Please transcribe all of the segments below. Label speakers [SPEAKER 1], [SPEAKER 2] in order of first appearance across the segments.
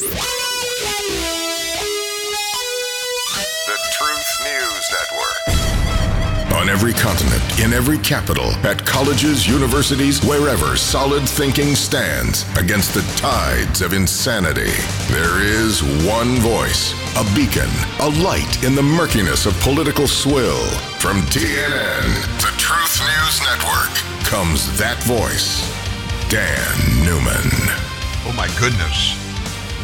[SPEAKER 1] The Truth News Network. On every continent, in every capital, at colleges, universities, wherever solid thinking stands against the tides of insanity, there is one voice, a beacon, a light in the murkiness of political swill. From TNN, the Truth News Network, comes that voice, Dan Newman.
[SPEAKER 2] Oh my goodness.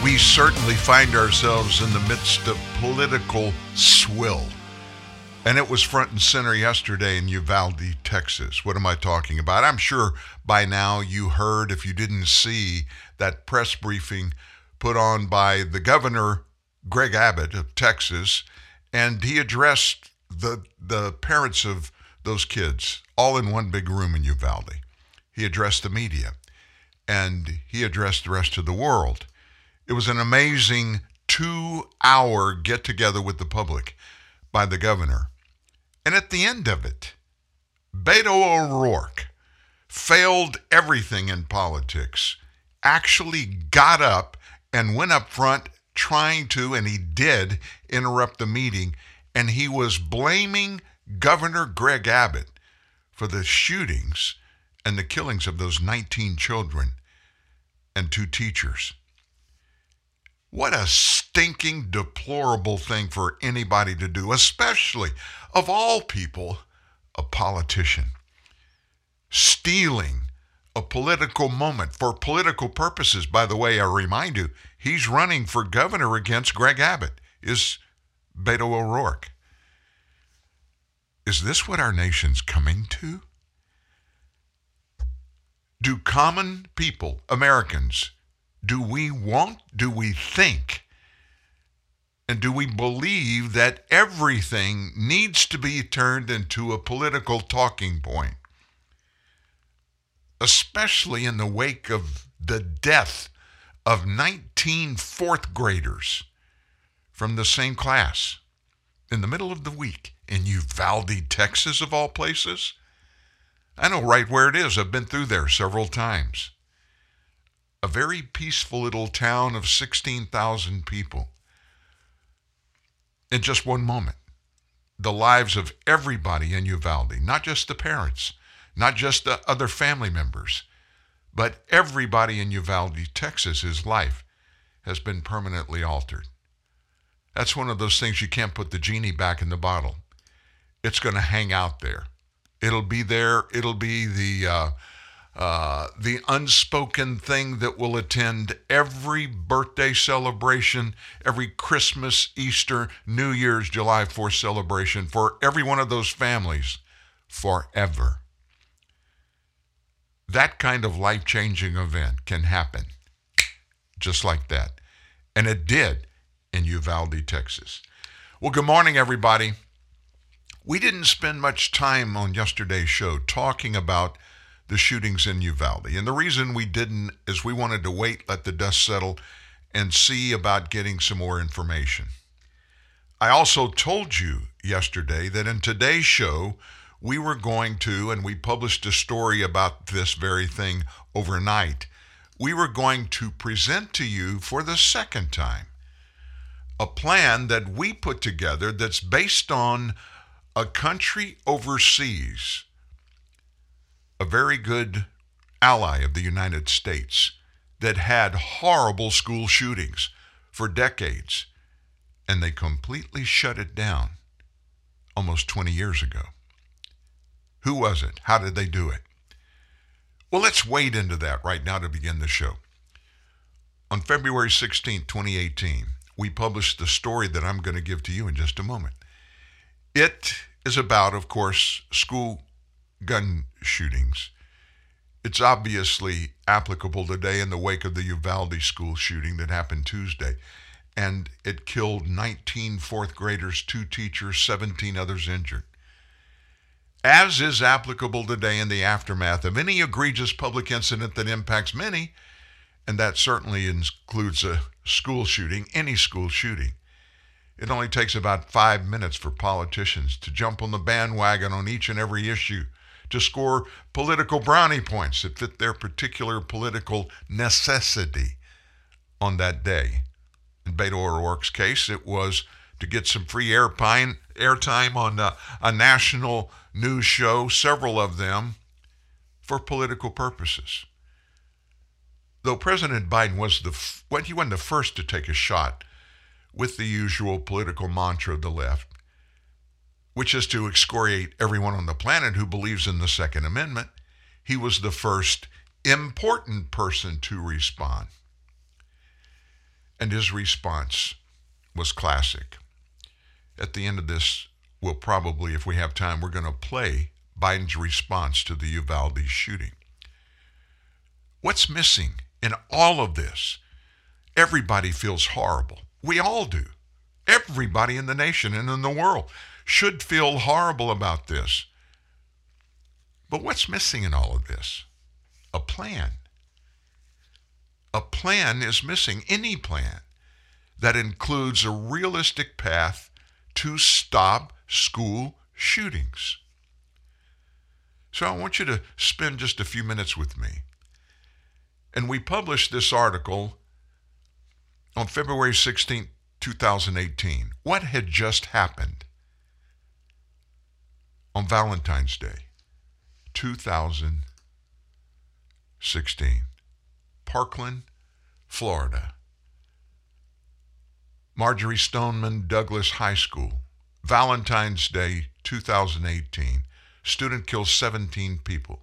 [SPEAKER 2] We certainly find ourselves in the midst of political swill. And it was front and center yesterday in Uvalde, Texas. What am I talking about? I'm sure by now you heard, if you didn't see, that press briefing put on by the governor, Greg Abbott of Texas, and he addressed the, the parents of those kids all in one big room in Uvalde. He addressed the media and he addressed the rest of the world. It was an amazing two hour get together with the public by the governor. And at the end of it, Beto O'Rourke failed everything in politics, actually got up and went up front trying to, and he did, interrupt the meeting. And he was blaming Governor Greg Abbott for the shootings and the killings of those 19 children and two teachers. What a stinking, deplorable thing for anybody to do, especially, of all people, a politician. Stealing a political moment for political purposes. By the way, I remind you, he's running for governor against Greg Abbott, is Beto O'Rourke. Is this what our nation's coming to? Do common people, Americans, do we want, do we think, and do we believe that everything needs to be turned into a political talking point? Especially in the wake of the death of 19 fourth graders from the same class in the middle of the week in Uvalde, Texas, of all places. I know right where it is. I've been through there several times. A very peaceful little town of 16,000 people. In just one moment, the lives of everybody in Uvalde, not just the parents, not just the other family members, but everybody in Uvalde, Texas, life has been permanently altered. That's one of those things you can't put the genie back in the bottle. It's going to hang out there. It'll be there. It'll be the uh, uh, the unspoken thing that will attend every birthday celebration, every Christmas, Easter, New Year's, July 4th celebration for every one of those families forever. That kind of life changing event can happen just like that. And it did in Uvalde, Texas. Well, good morning, everybody. We didn't spend much time on yesterday's show talking about the shootings in Uvalde. And the reason we didn't is we wanted to wait, let the dust settle, and see about getting some more information. I also told you yesterday that in today's show, we were going to, and we published a story about this very thing overnight, we were going to present to you for the second time a plan that we put together that's based on a country overseas, a very good ally of the United States, that had horrible school shootings for decades, and they completely shut it down almost 20 years ago. Who was it? How did they do it? Well, let's wade into that right now to begin the show. On February 16, 2018, we published the story that I'm going to give to you in just a moment. It is about, of course, school gun shootings. It's obviously applicable today in the wake of the Uvalde school shooting that happened Tuesday. And it killed 19 fourth graders, two teachers, 17 others injured. As is applicable today in the aftermath of any egregious public incident that impacts many, and that certainly includes a school shooting, any school shooting. It only takes about five minutes for politicians to jump on the bandwagon on each and every issue to score political brownie points that fit their particular political necessity on that day. In Beto O'Rourke's case, it was to get some free airtime, airtime on a, a national news show, several of them, for political purposes. Though President Biden was the well, he wasn't the first to take a shot with the usual political mantra of the left, which is to excoriate everyone on the planet who believes in the Second Amendment, he was the first important person to respond. And his response was classic. At the end of this, we'll probably, if we have time, we're going to play Biden's response to the Uvalde shooting. What's missing in all of this? Everybody feels horrible. We all do. Everybody in the nation and in the world should feel horrible about this. But what's missing in all of this? A plan. A plan is missing, any plan that includes a realistic path to stop school shootings. So I want you to spend just a few minutes with me. And we published this article on February 16, 2018. What had just happened on Valentine's Day, 2016? Parkland, Florida. Marjory Stoneman Douglas High School, Valentine's Day 2018. Student kills 17 people,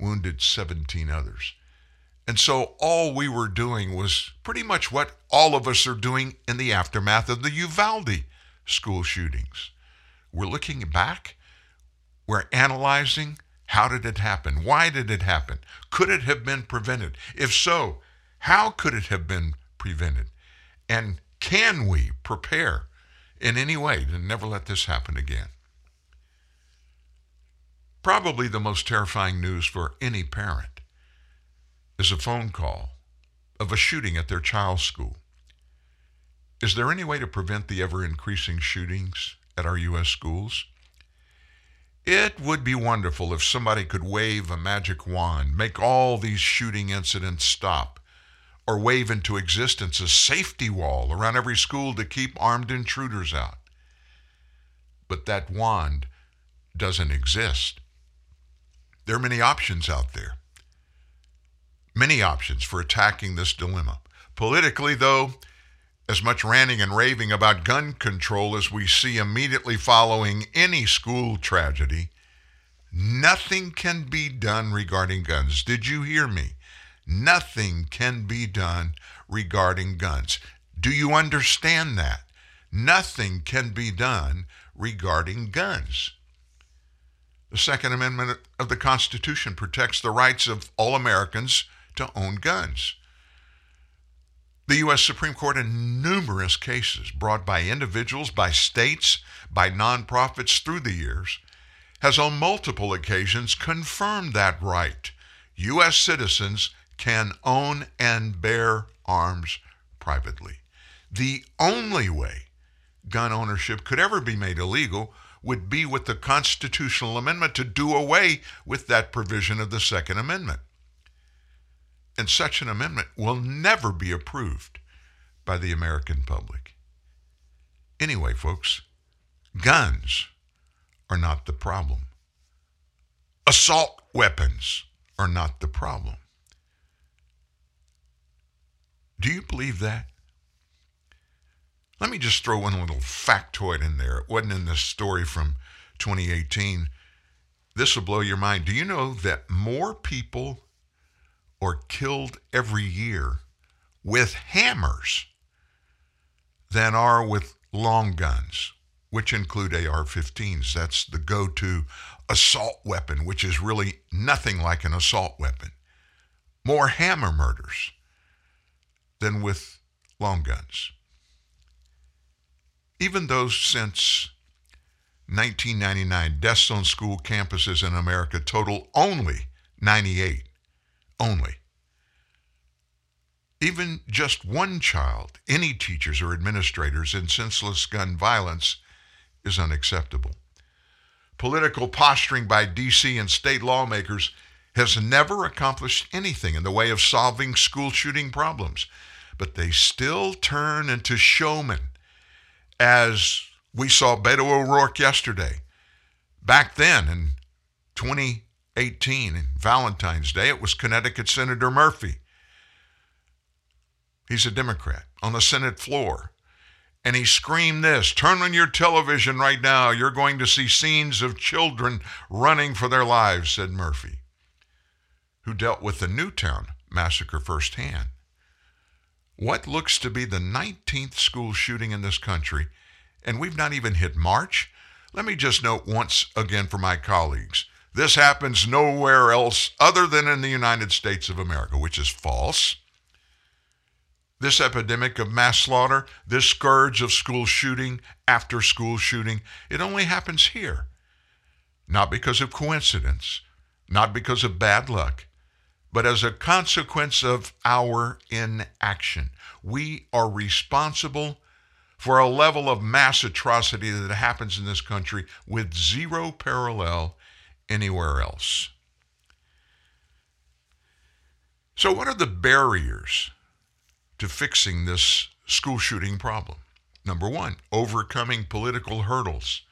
[SPEAKER 2] wounded 17 others. And so all we were doing was pretty much what all of us are doing in the aftermath of the Uvalde school shootings. We're looking back, we're analyzing how did it happen? Why did it happen? Could it have been prevented? If so, how could it have been prevented? And can we prepare in any way to never let this happen again? Probably the most terrifying news for any parent is a phone call of a shooting at their child's school. Is there any way to prevent the ever increasing shootings at our U.S. schools? It would be wonderful if somebody could wave a magic wand, make all these shooting incidents stop, or wave into existence a safety wall around every school to keep armed intruders out. But that wand doesn't exist. There are many options out there many options for attacking this dilemma. Politically, though, as much ranting and raving about gun control as we see immediately following any school tragedy, nothing can be done regarding guns. Did you hear me? Nothing can be done regarding guns. Do you understand that? Nothing can be done regarding guns. The Second Amendment of the Constitution protects the rights of all Americans to own guns. The U.S. Supreme Court, in numerous cases brought by individuals, by states, by nonprofits through the years, has on multiple occasions confirmed that right. U.S. citizens can own and bear arms privately. The only way gun ownership could ever be made illegal would be with the constitutional amendment to do away with that provision of the Second Amendment. And such an amendment will never be approved by the American public. Anyway, folks, guns are not the problem. Assault weapons are not the problem. Do you believe that? Let me just throw one little factoid in there. It wasn't in this story from 2018. This will blow your mind. Do you know that more people or killed every year with hammers than are with long guns, which include AR 15s. That's the go to assault weapon, which is really nothing like an assault weapon. More hammer murders than with long guns. Even though since 1999, deaths on school campuses in America total only 98 only. Even just one child, any teachers or administrators, in senseless gun violence is unacceptable. Political posturing by D.C. and state lawmakers has never accomplished anything in the way of solving school shooting problems, but they still turn into showmen, as we saw Beto O'Rourke yesterday. Back then in 20 18, Valentine's Day, it was Connecticut Senator Murphy. He's a Democrat on the Senate floor. And he screamed this Turn on your television right now. You're going to see scenes of children running for their lives, said Murphy, who dealt with the Newtown massacre firsthand. What looks to be the 19th school shooting in this country, and we've not even hit March? Let me just note once again for my colleagues this happens nowhere else other than in the United States of America, which is false. This epidemic of mass slaughter, this scourge of school shooting after school shooting, it only happens here. Not because of coincidence, not because of bad luck, but as a consequence of our inaction. We are responsible for a level of mass atrocity that happens in this country with zero parallel anywhere else. So, what are the barriers to fixing this school shooting problem. Number one, overcoming political hurdles.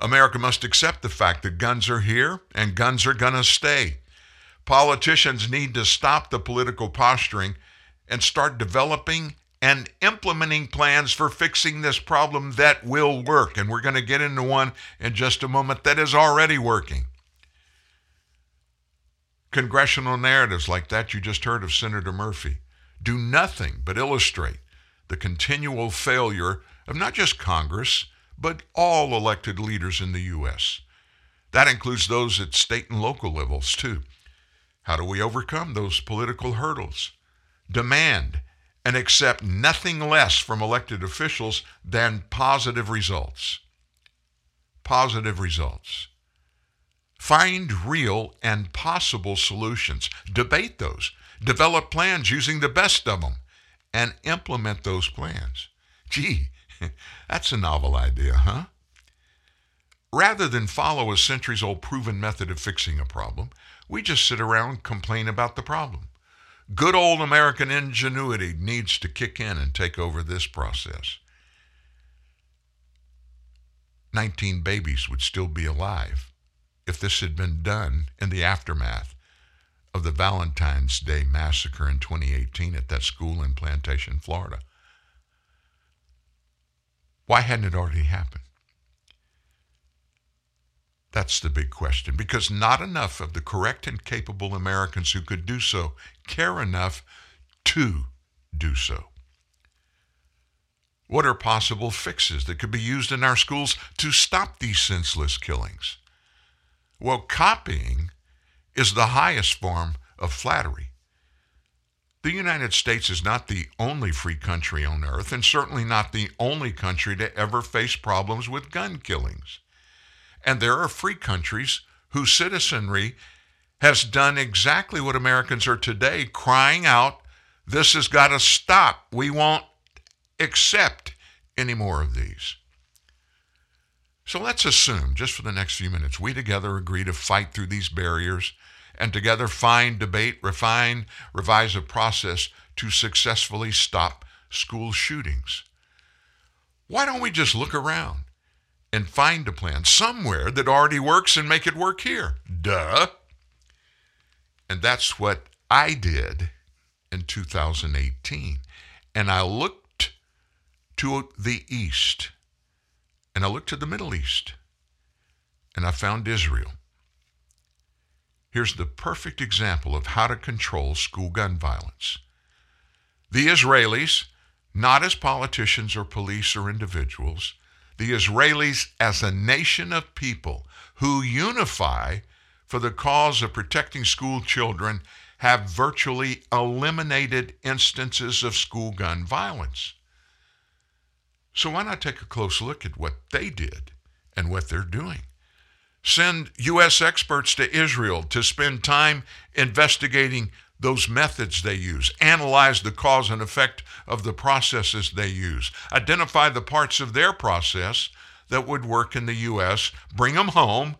[SPEAKER 2] America must accept the fact that guns are here and guns are going to stay. Politicians need to stop the political posturing and start developing and implementing plans for fixing this problem that will work. And we're going to get into one in just a moment that is already working. Congressional narratives like that you just heard of Senator Murphy do nothing but illustrate the continual failure of not just Congress, but all elected leaders in the U.S. That includes those at state and local levels, too. How do we overcome those political hurdles? Demand and accept nothing less from elected officials than positive results. Positive results. Find real and possible solutions. Debate those develop plans using the best of them, and implement those plans. Gee, that's a novel idea, huh? Rather than follow a centuries old proven method of fixing a problem, we just sit around and complain about the problem. Good old American ingenuity needs to kick in and take over this process. 19 babies would still be alive if this had been done in the aftermath of the Valentine's Day massacre in 2018 at that school in Plantation, Florida. Why hadn't it already happened? That's the big question because not enough of the correct and capable Americans who could do so care enough to do so. What are possible fixes that could be used in our schools to stop these senseless killings? Well, copying is the highest form of flattery. The United States is not the only free country on earth, and certainly not the only country to ever face problems with gun killings. And there are free countries whose citizenry has done exactly what Americans are today crying out, This has got to stop. We won't accept any more of these. So let's assume, just for the next few minutes, we together agree to fight through these barriers and together find, debate, refine, revise a process to successfully stop school shootings. Why don't we just look around and find a plan somewhere that already works and make it work here? Duh. And that's what I did in 2018. And I looked to the east and I looked to the Middle East and I found Israel. Here's the perfect example of how to control school gun violence. The Israelis, not as politicians or police or individuals, the Israelis as a nation of people who unify for the cause of protecting school children have virtually eliminated instances of school gun violence. So why not take a close look at what they did and what they're doing? Send U.S. experts to Israel to spend time investigating those methods they use, analyze the cause and effect of the processes they use, identify the parts of their process that would work in the U.S., bring them home,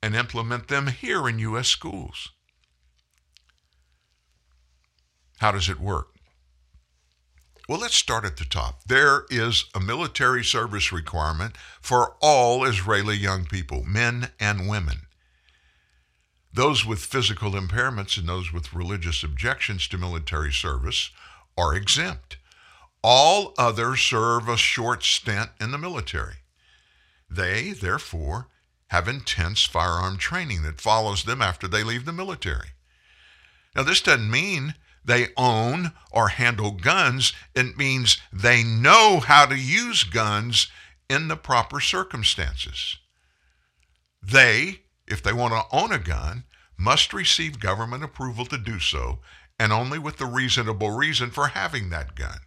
[SPEAKER 2] and implement them here in U.S. schools. How does it work? Well, let's start at the top. There is a military service requirement for all Israeli young people, men and women. Those with physical impairments and those with religious objections to military service are exempt. All others serve a short stint in the military. They, therefore, have intense firearm training that follows them after they leave the military. Now, this doesn't mean they own or handle guns. It means they know how to use guns in the proper circumstances. They, if they want to own a gun, must receive government approval to do so, and only with the reasonable reason for having that gun.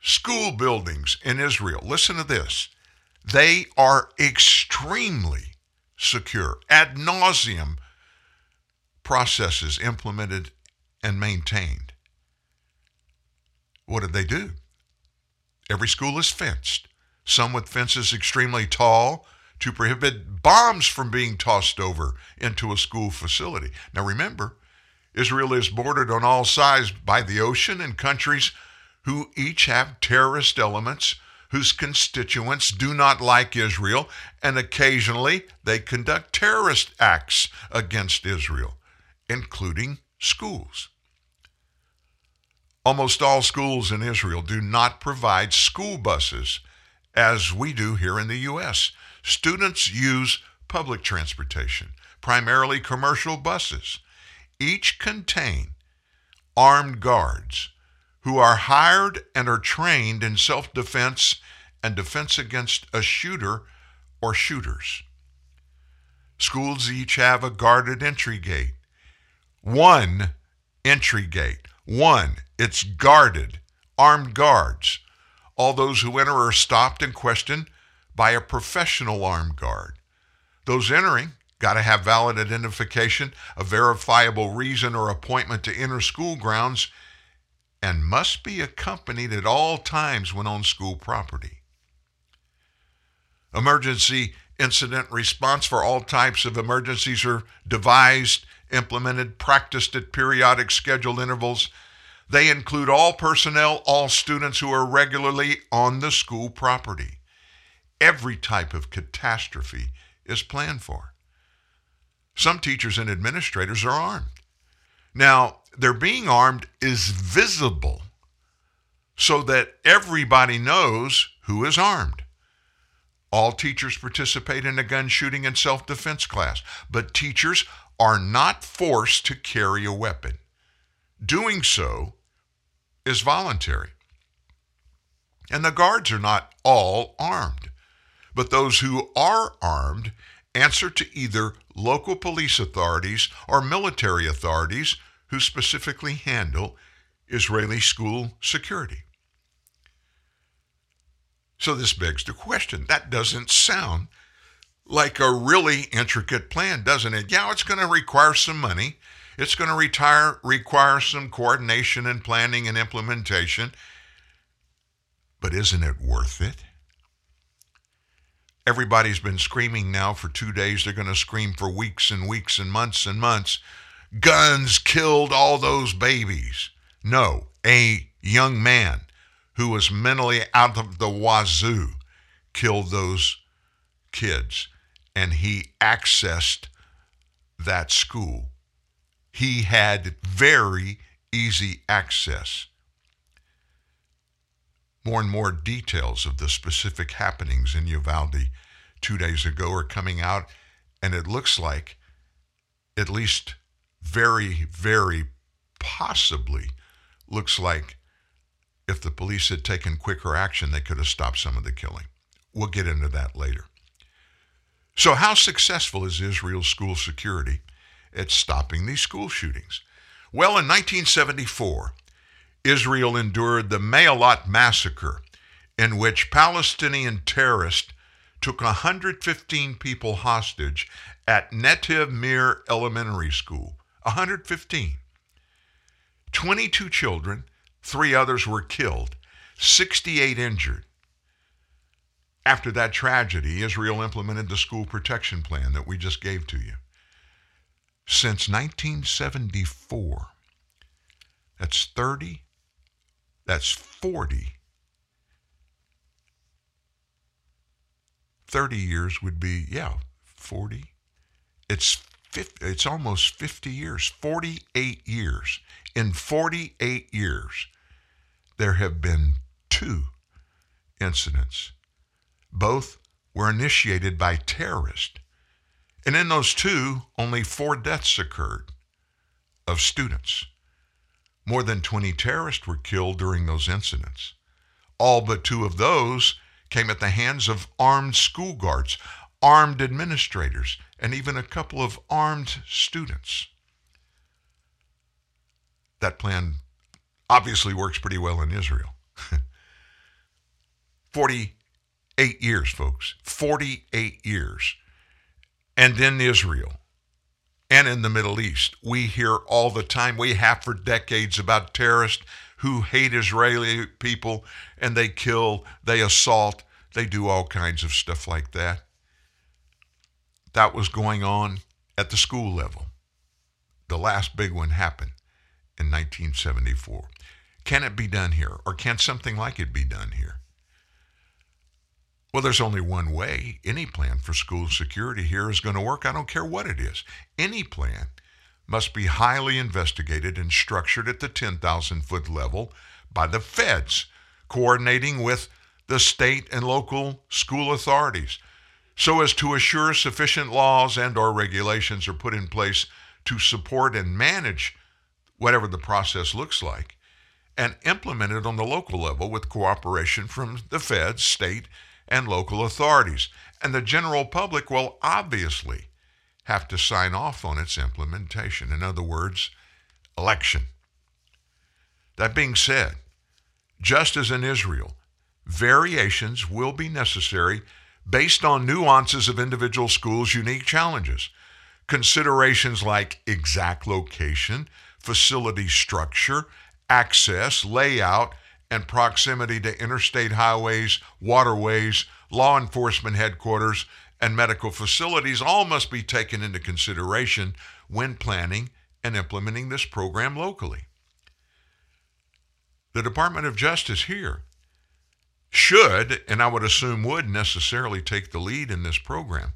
[SPEAKER 2] School buildings in Israel, listen to this. They are extremely secure, ad nauseum processes implemented and maintained. What did they do? Every school is fenced, some with fences extremely tall to prohibit bombs from being tossed over into a school facility. Now remember, Israel is bordered on all sides by the ocean and countries who each have terrorist elements whose constituents do not like Israel, and occasionally they conduct terrorist acts against Israel, including schools. Almost all schools in Israel do not provide school buses as we do here in the U.S. Students use public transportation, primarily commercial buses. Each contain armed guards who are hired and are trained in self defense and defense against a shooter or shooters. Schools each have a guarded entry gate. One entry gate. One, it's guarded, armed guards. All those who enter are stopped and questioned by a professional armed guard. Those entering got to have valid identification, a verifiable reason or appointment to enter school grounds, and must be accompanied at all times when on school property. Emergency incident response for all types of emergencies are devised, implemented, practiced at periodic scheduled intervals. They include all personnel, all students who are regularly on the school property. Every type of catastrophe is planned for. Some teachers and administrators are armed. Now, their being armed is visible so that everybody knows who is armed. All teachers participate in a gun shooting and self defense class, but teachers are not forced to carry a weapon. Doing so is voluntary. And the guards are not all armed, but those who are armed answer to either local police authorities or military authorities who specifically handle Israeli school security. So this begs the question that doesn't sound like a really intricate plan, doesn't it? Yeah, it's going to require some money. It's going to retire, require some coordination and planning and implementation. But isn't it worth it? Everybody's been screaming now for two days. They're going to scream for weeks and weeks and months and months. Guns killed all those babies. No, a young man who was mentally out of the wazoo killed those kids. And he accessed that school. He had very easy access. More and more details of the specific happenings in Uvalde two days ago are coming out, and it looks like, at least very, very possibly, looks like if the police had taken quicker action, they could have stopped some of the killing. We'll get into that later. So, how successful is Israel's school security at stopping these school shootings? Well, in 1974, Israel endured the Ma'alot massacre, in which Palestinian terrorists took 115 people hostage at Netiv Meir Elementary School. 115. 22 children Three others were killed, 68 injured. After that tragedy, Israel implemented the school protection plan that we just gave to you. Since 1974, that's 30 That's 40. 30 years would be, yeah, 40. It's 50, it's almost 50 years, 48 years. In 48 years, there have been two incidents. Both were initiated by terrorists. And in those two, only four deaths occurred of students. More than 20 terrorists were killed during those incidents. All but two of those came at the hands of armed school guards, armed administrators, and even a couple of armed students. That plan obviously works pretty well in Israel. 48 years, folks. 48 years. And in Israel and in the Middle East, we hear all the time, we have for decades about terrorists who hate Israeli people and they kill, they assault, they do all kinds of stuff like that. That was going on at the school level. The last big one happened in 1974. Can it be done here, or can something like it be done here? Well, there's only one way any plan for school security here is going to work. I don't care what it is. Any plan must be highly investigated and structured at the 10,000 foot level by the feds, coordinating with the state and local school authorities so as to assure sufficient laws and or regulations are put in place to support and manage whatever the process looks like and implement it on the local level with cooperation from the feds, state, and local authorities. And the general public will obviously have to sign off on its implementation. In other words, election. That being said, just as in Israel, variations will be necessary based on nuances of individual schools' unique challenges. Considerations like exact location, facility structure, access, layout, and proximity to interstate highways, waterways, law enforcement headquarters, and medical facilities all must be taken into consideration when planning and implementing this program locally. The Department of Justice here should, and I would assume would necessarily take the lead in this program.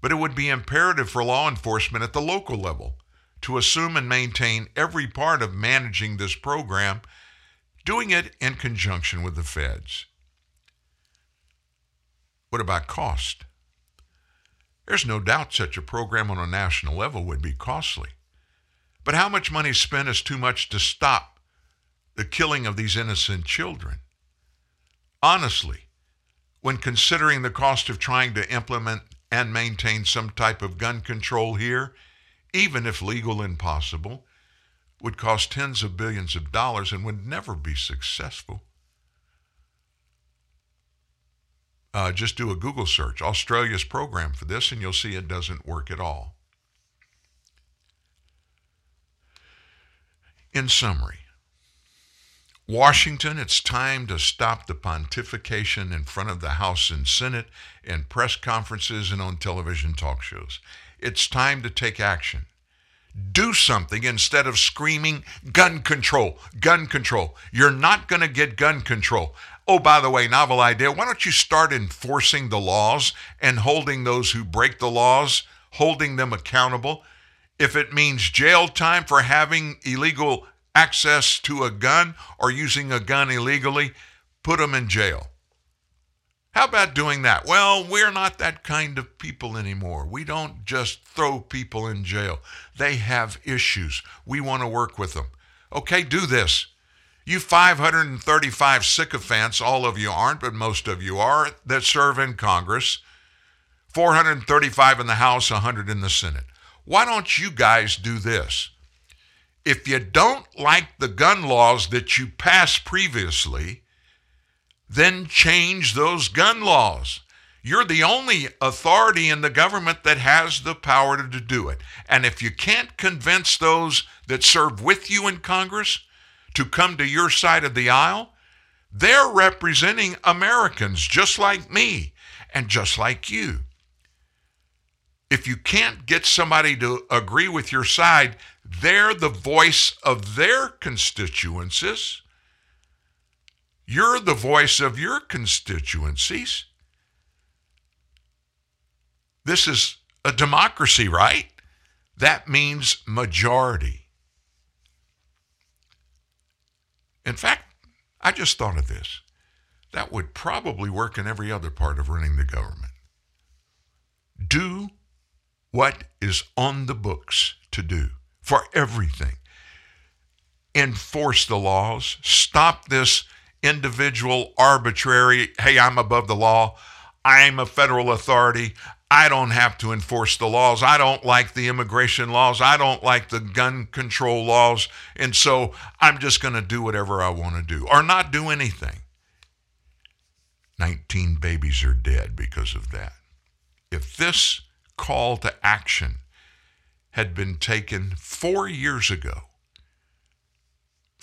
[SPEAKER 2] But it would be imperative for law enforcement at the local level to assume and maintain every part of managing this program, doing it in conjunction with the feds. What about cost? There's no doubt such a program on a national level would be costly. But how much money spent is too much to stop the killing of these innocent children? honestly, when considering the cost of trying to implement and maintain some type of gun control here, even if legal and possible, would cost tens of billions of dollars and would never be successful. Uh, just do a Google search, Australia's program for this, and you'll see it doesn't work at all. In summary, Washington, it's time to stop the pontification in front of the House and Senate in press conferences and on television talk shows. It's time to take action. Do something instead of screaming gun control, gun control. You're not going to get gun control. Oh, by the way, novel idea. Why don't you start enforcing the laws and holding those who break the laws, holding them accountable? If it means jail time for having illegal access to a gun or using a gun illegally, put them in jail. How about doing that? Well, we're not that kind of people anymore. We don't just throw people in jail. They have issues. We want to work with them. Okay, do this. You 535 sycophants, all of you aren't, but most of you are, that serve in Congress, 435 in the House, 100 in the Senate. Why don't you guys do this? if you don't like the gun laws that you passed previously, then change those gun laws. You're the only authority in the government that has the power to do it. And if you can't convince those that serve with you in Congress to come to your side of the aisle, they're representing Americans just like me and just like you. If you can't get somebody to agree with your side, they're the voice of their constituencies. You're the voice of your constituencies. This is a democracy, right? That means majority. In fact, I just thought of this. That would probably work in every other part of running the government. Do what is on the books to do for everything. Enforce the laws. Stop this individual arbitrary, hey, I'm above the law. I'm a federal authority. I don't have to enforce the laws. I don't like the immigration laws. I don't like the gun control laws. And so I'm just going to do whatever I want to do or not do anything. 19 babies are dead because of that. If this call to action had been taken four years ago,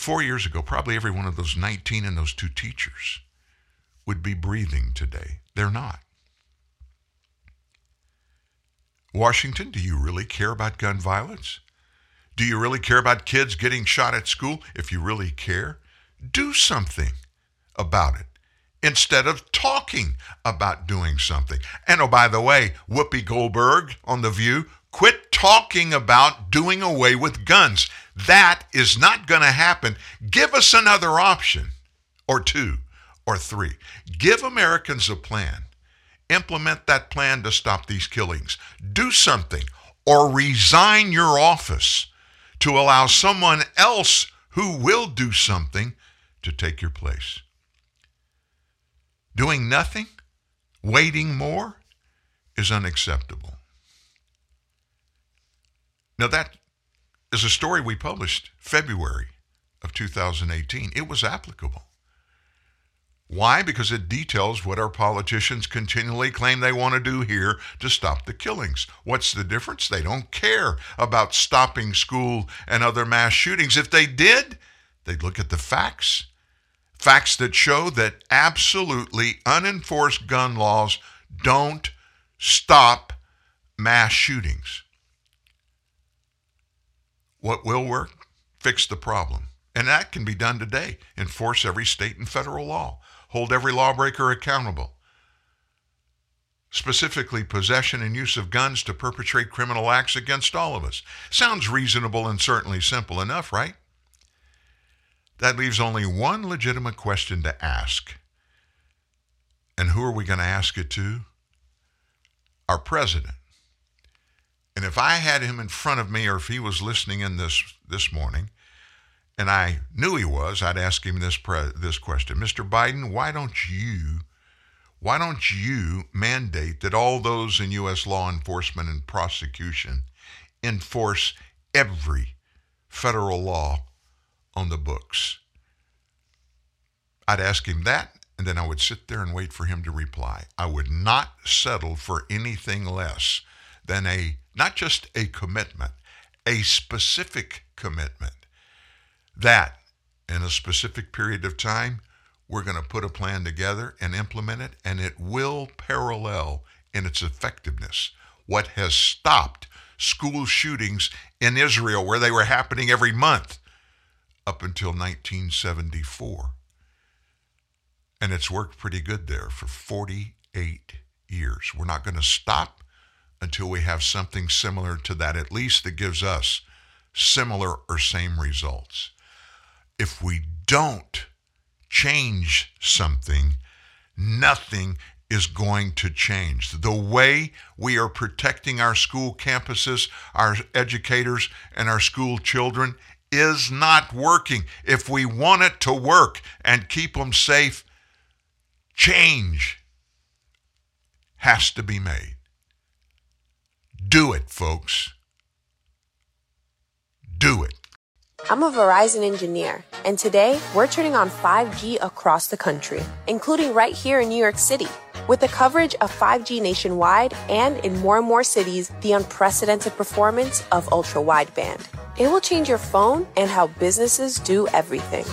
[SPEAKER 2] four years ago, probably every one of those 19 and those two teachers would be breathing today. They're not. Washington, do you really care about gun violence? Do you really care about kids getting shot at school? If you really care, do something about it instead of talking about doing something. And oh, by the way, Whoopi Goldberg on The View, talking about doing away with guns. That is not going to happen. Give us another option or two or three. Give Americans a plan implement that plan to stop these killings. Do something or resign your office to allow someone else who will do something to take your place. Doing nothing, waiting more, is unacceptable. Now, that is a story we published February of 2018. It was applicable. Why? Because it details what our politicians continually claim they want to do here to stop the killings. What's the difference? They don't care about stopping school and other mass shootings. If they did, they'd look at the facts. Facts that show that absolutely unenforced gun laws don't stop mass shootings. What will work? Fix the problem. And that can be done today. Enforce every state and federal law hold every lawbreaker accountable. Specifically, possession and use of guns to perpetrate criminal acts against all of us. Sounds reasonable and certainly simple enough, right? That leaves only one legitimate question to ask. And who are we going to ask it to? Our president. And if I had him in front of me or if he was listening in this this morning, and I knew he was, I'd ask him this pre- this question, Mr. Biden, why don't you why don't you mandate that all those in U.S. law enforcement and prosecution enforce every federal law on the books? I'd ask him that, and then I would sit there and wait for him to reply. I would not settle for anything less than a, not just a commitment, a specific commitment that in a specific period of time, we're going to put a plan together and implement it, and it will parallel in its effectiveness what has stopped school shootings in Israel, where they were happening every month up until 1974. And it's worked pretty good there for 48 years. We're not going to stop until we have something similar to that, at least that gives us similar or same results if we don't change something, nothing is going to change. The way we are protecting our school campuses, our educators, and our school children is not working. If we want it to work and keep them safe, change has to be made. Do it, folks. Do it.
[SPEAKER 3] I'm a Verizon engineer, and today we're turning on 5G across the country, including right here in New York City. With the coverage of 5G nationwide and in more and more cities, the unprecedented performance of ultra wideband. It will change your phone and how businesses do everything.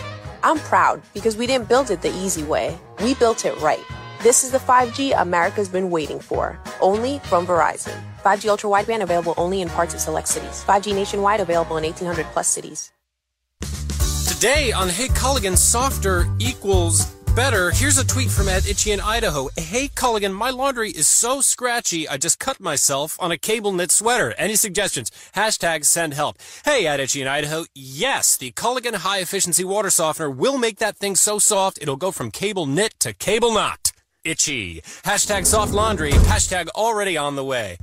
[SPEAKER 3] I'm proud because we didn't build it the easy way, we built it right. This is the 5G America's been waiting for, only from Verizon. 5G ultra wideband available only in parts of select cities. 5G nationwide available in 1800 plus cities.
[SPEAKER 4] Today on Hey Culligan, softer equals better, here's a tweet from Ed Itchy in Idaho. Hey, Culligan, my laundry is so scratchy, I just cut myself on a cable knit sweater. Any suggestions? Hashtag send help. Hey, Ed Itchy in Idaho. Yes, the Culligan high efficiency water softener will make that thing so soft it'll go from cable knit to cable knot. Itchy. Hashtag soft laundry. Hashtag already on the way.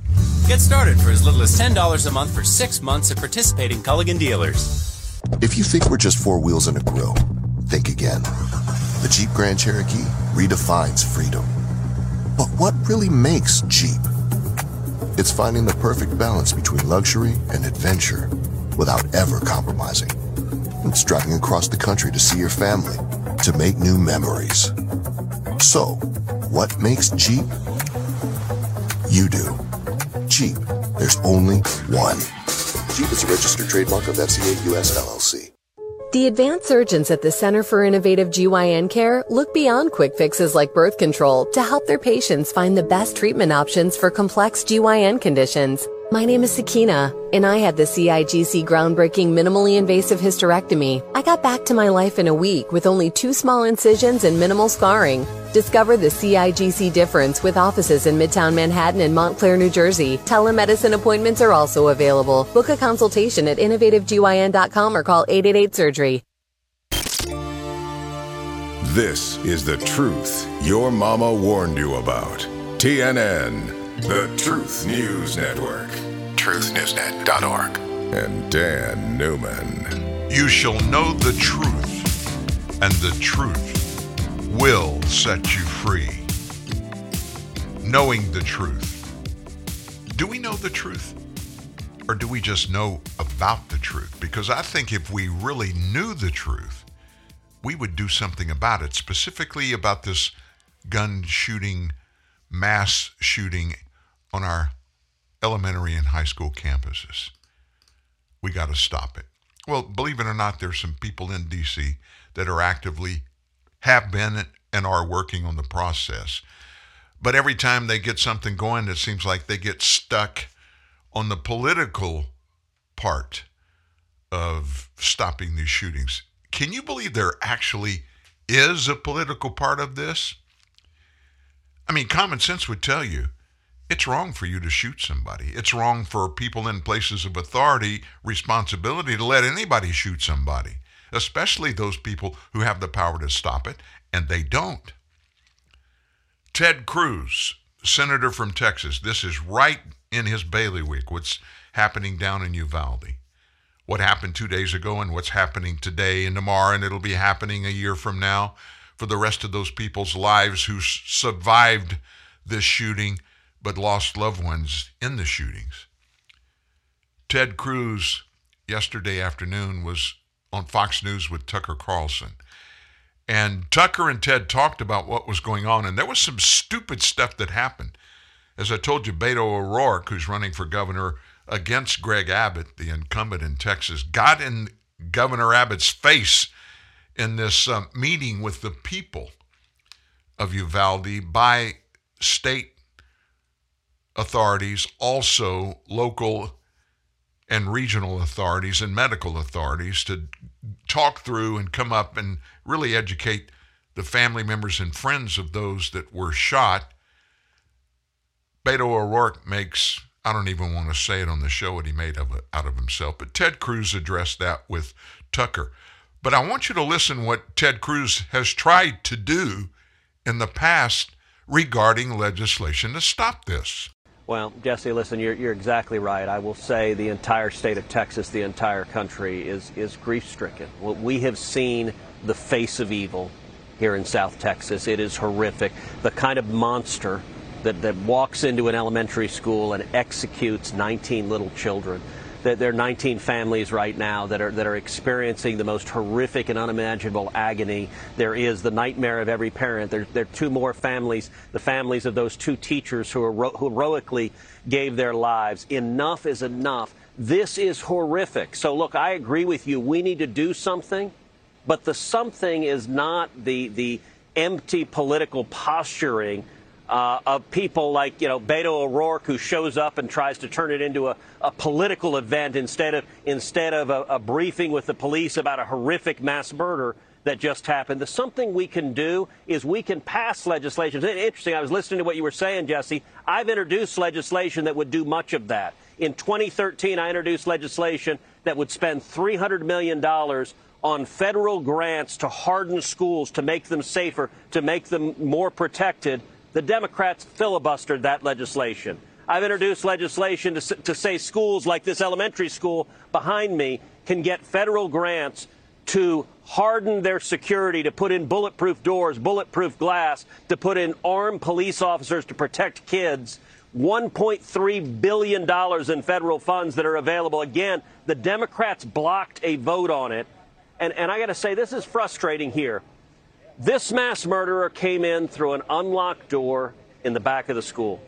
[SPEAKER 4] Get started for as little as $10 a month for six months at participating Culligan dealers.
[SPEAKER 5] If you think we're just four wheels and a grill, think again. The Jeep Grand Cherokee redefines freedom. But what really makes Jeep? It's finding the perfect balance between luxury and adventure without ever compromising. It's driving across the country to see your family, to make new memories. So, what makes Jeep? You do. Jeep. There's only one. Jeep is a registered trademark of FCA US LLC.
[SPEAKER 6] The advanced surgeons at the Center for Innovative GYN Care look beyond quick fixes like birth control to help their patients find the best treatment options for complex GYN conditions. My name is Sakina, and I had the CIGC groundbreaking minimally invasive hysterectomy. I got back to my life in a week with only two small incisions and minimal scarring. Discover the CIGC difference with offices in Midtown Manhattan and Montclair, New Jersey. Telemedicine appointments are also available. Book a consultation at innovativegyn.com or call 888 Surgery.
[SPEAKER 1] This is the truth your mama warned you about. TNN. The Truth News Network. TruthNewsNet.org. And Dan Newman.
[SPEAKER 2] You shall know the truth, and the truth will set you free. Knowing the truth. Do we know the truth? Or do we just know about the truth? Because I think if we really knew the truth, we would do something about it, specifically about this gun shooting, mass shooting on our elementary and high school campuses. We got to stop it. Well, believe it or not, there's some people in D.C. that are actively, have been, and are working on the process. But every time they get something going, it seems like they get stuck on the political part of stopping these shootings. Can you believe there actually is a political part of this? I mean, common sense would tell you it's wrong for you to shoot somebody. It's wrong for people in places of authority, responsibility to let anybody shoot somebody, especially those people who have the power to stop it, and they don't. Ted Cruz, senator from Texas, this is right in his bailiwick, what's happening down in Uvalde. What happened two days ago and what's happening today and tomorrow, and it'll be happening a year from now for the rest of those people's lives who survived this shooting but lost loved ones in the shootings. Ted Cruz yesterday afternoon was on Fox News with Tucker Carlson. And Tucker and Ted talked about what was going on, and there was some stupid stuff that happened. As I told you, Beto O'Rourke, who's running for governor against Greg Abbott, the incumbent in Texas, got in Governor Abbott's face in this uh, meeting with the people of Uvalde by state authorities, also local and regional authorities and medical authorities to talk through and come up and really educate the family members and friends of those that were shot. Beto O'Rourke makes, I don't even want to say it on the show what he made of it, out of himself, but Ted Cruz addressed that with Tucker. But I want you to listen what Ted Cruz has tried to do in the past regarding legislation to stop this.
[SPEAKER 7] Well, Jesse, listen, you're, you're exactly right. I will say the entire state of Texas, the entire country is, is grief stricken. We have seen the face of evil here in South Texas. It is horrific. The kind of monster that, that walks into an elementary school and executes 19 little children there are 19 families right now that are that are experiencing the most horrific and unimaginable agony. There is the nightmare of every parent. There, there are two more families, the families of those two teachers who, who heroically gave their lives. Enough is enough. This is horrific. So look, I agree with you. We need to do something, but the something is not the the empty political posturing uh, of people like, you know, Beto O'Rourke, who shows up and tries to turn it into a, a political event instead of instead of a, a briefing with the police about a horrific mass murder. that just happened. The something we can do is we can pass legislation. It's interesting. I was listening to what you were saying, Jesse. I've introduced legislation that would do much of that. In 2013, I introduced legislation that would spend $300 million on federal grants to harden schools, to make them safer, to make them more protected. The Democrats filibustered that legislation. I've introduced legislation to, to say schools like this elementary school behind me can get federal grants to harden their security, to put in bulletproof doors, bulletproof glass, to put in armed police officers to protect kids. $1.3 billion in federal funds that are available. Again, the Democrats blocked a vote on it. And, and I got to say, this is frustrating here. This mass murderer came in through an unlocked door in the back of the school.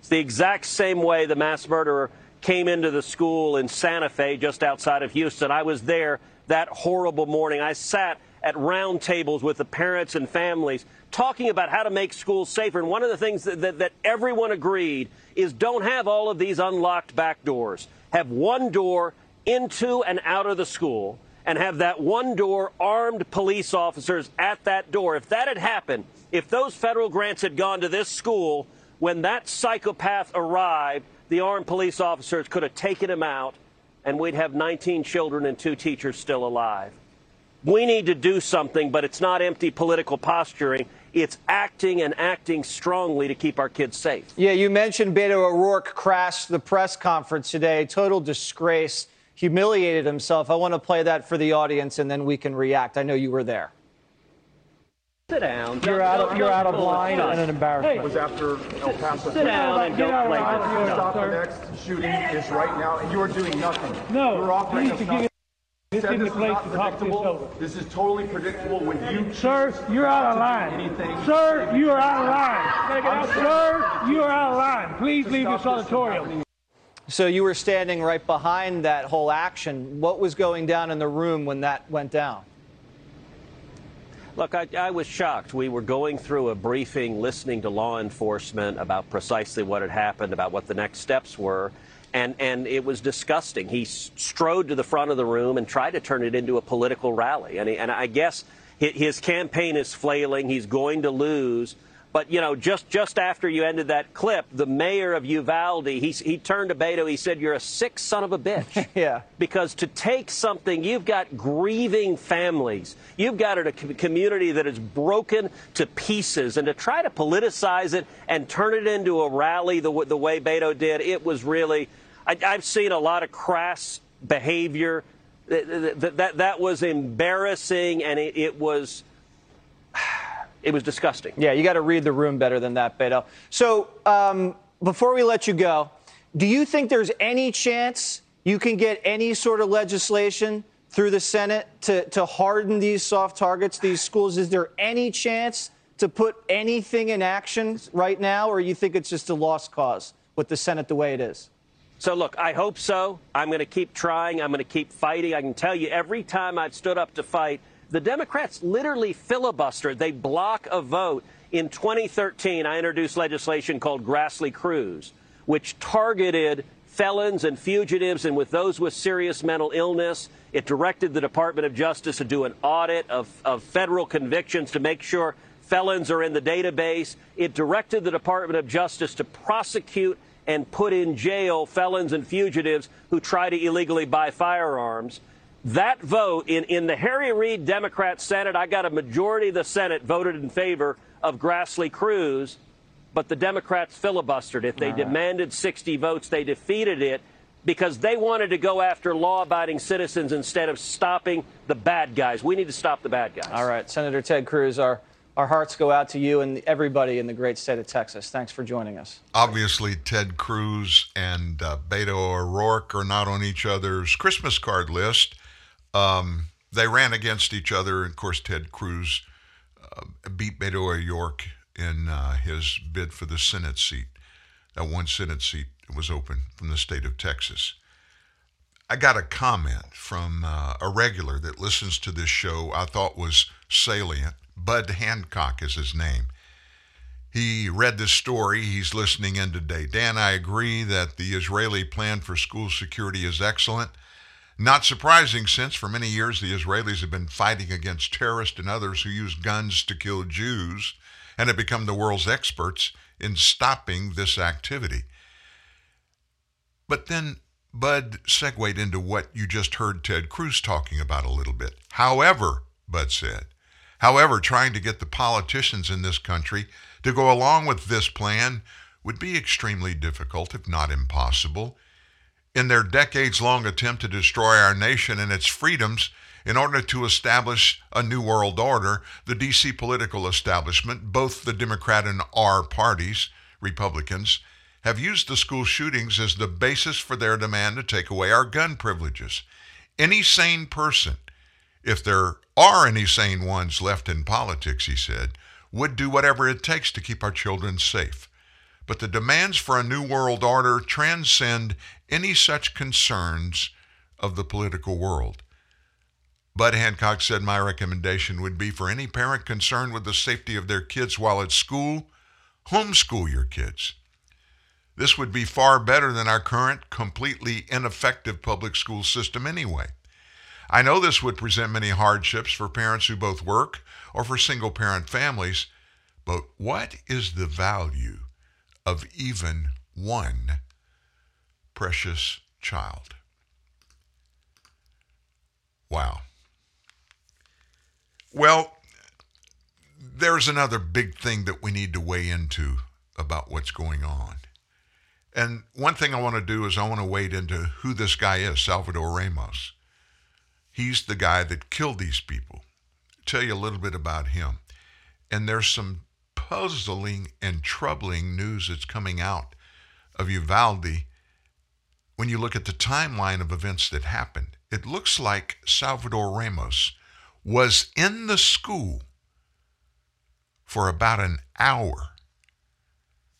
[SPEAKER 7] It's the exact same way the mass murderer came into the school in Santa Fe, just outside of Houston. I was there that horrible morning. I sat at round tables with the parents and families talking about how to make schools safer. And one of the things that, that, that, everyone agreed is don't have all of these unlocked back doors. Have one door into and out of the school and have that one door armed police officers at that door. If that had happened, if those federal grants had gone to this school, when that psychopath arrived, the armed police officers could have taken him out and we'd have 19 children and two teachers still alive. We need to do something, but it's not empty political posturing. It's acting and acting strongly to keep our kids safe.
[SPEAKER 8] Yeah, you mentioned Beto O'Rourke crashed the press conference today. Total disgrace. Humiliated himself. I want to play that for the audience and then we can react. I know you were there.
[SPEAKER 7] Sit down.
[SPEAKER 9] You're out of, you're out of line and an embarrassment.
[SPEAKER 10] Hey. was after El Paso.
[SPEAKER 7] Sit down and don't play
[SPEAKER 10] this Stop the next shooting is right now, and you are doing nothing.
[SPEAKER 9] No,
[SPEAKER 10] You're offering
[SPEAKER 9] please forgive
[SPEAKER 10] this
[SPEAKER 9] isn't
[SPEAKER 10] this
[SPEAKER 9] the place
[SPEAKER 10] is
[SPEAKER 9] to talk this over.
[SPEAKER 10] This is totally predictable when you
[SPEAKER 9] Sir, you're out of line.
[SPEAKER 10] Anything.
[SPEAKER 9] Sir, you are out of line. Sir, you are out of line. Please leave this auditorium.
[SPEAKER 8] So you were standing right behind that whole action. What was going down in the room when that went down?
[SPEAKER 7] Look, I, I, was shocked. We were going through a briefing, listening to law enforcement about precisely what had happened, about what the next steps were, and, and it was disgusting. He strode to the front of the room and tried to turn it into a political rally. And, he, and I guess his campaign is flailing. He's going to lose. But, you know, just, just after you ended that clip, the mayor of Uvalde, he, he turned to Beto. He said, You're a sick son of a bitch.
[SPEAKER 8] yeah.
[SPEAKER 7] Because to take something, you've got grieving families. You've got a community that is broken to pieces. And to try to politicize it and turn it into a rally the, the way Beto did, it was really, I, I've seen a lot of crass behavior. That, that, that, was embarrassing and it, it was it was disgusting.
[SPEAKER 8] Yeah, you got to read the room better than that, Beto. So um, before we let you go, do you think there's any chance you can get any sort of legislation through the Senate to, to harden these soft targets, these schools? Is there any chance to put anything in action right now, or you think it's just a lost cause with the Senate the way it is?
[SPEAKER 7] So, look, I hope so. I'm going to keep trying. I'm going to keep fighting. I can tell you every time I've stood up to fight, the Democrats literally filibustered. They block a vote. In 2013, I introduced legislation called Grassley-Cruz, which targeted felons and fugitives and with those with serious mental illness. It directed the Department of Justice to do an audit of, of federal convictions to make sure felons are in the database. It directed the Department of Justice to prosecute and put in jail felons and fugitives who try to illegally buy firearms. That vote in, in the Harry Reid Democrat Senate, I got a majority of the Senate voted in favor of Grassley-Cruz, but the Democrats filibustered it. They right. demanded 60 votes. They defeated it because they wanted to go after law abiding citizens instead of stopping the bad guys. We need to stop the bad guys.
[SPEAKER 8] All right. Senator Ted Cruz, our, our hearts go out to you and everybody in the great state of Texas. Thanks for joining us.
[SPEAKER 2] Obviously, Ted Cruz and uh, Beto O'Rourke are not on each other's Christmas card list. Um, they ran against each other. Of course, Ted Cruz uh, beat Beto O'Rourke in uh, his bid for the Senate seat. That one Senate seat was open from the state of Texas. I got a comment from uh, a regular that listens to this show I thought was salient. Bud Hancock is his name. He read this story. He's listening in today. Dan, I agree that the Israeli plan for school security is excellent. Not surprising, since for many years the Israelis have been fighting against terrorists and others who use guns to kill Jews and have become the world's experts in stopping this activity. But then Bud segued into what you just heard Ted Cruz talking about a little bit. However, Bud said, however, trying to get the politicians in this country to go along with this plan would be extremely difficult, if not impossible. In their decades long attempt to destroy our nation and its freedoms in order to establish a new world order, the D.C. political establishment, both the Democrat and R parties, Republicans, have used the school shootings as the basis for their demand to take away our gun privileges. Any sane person, if there are any sane ones left in politics, he said, would do whatever it takes to keep our children safe. But the demands for a new world order transcend any such concerns of the political world. Bud Hancock said my recommendation would be for any parent concerned with the safety of their kids while at school, homeschool your kids. This would be far better than our current, completely ineffective public school system anyway. I know this would present many hardships for parents who both work or for single parent families, but what is the value of even one precious child? Wow. Well, there's another big thing that we need to weigh into about what's going on. And one thing I want to do is I want to wade into who this guy is, Salvador Ramos. He's the guy that killed these people. Tell you a little bit about him. And there's some puzzling and troubling news that's coming out of Uvalde when you look at the timeline of events that happened. It looks like Salvador Ramos was in the school for about an hour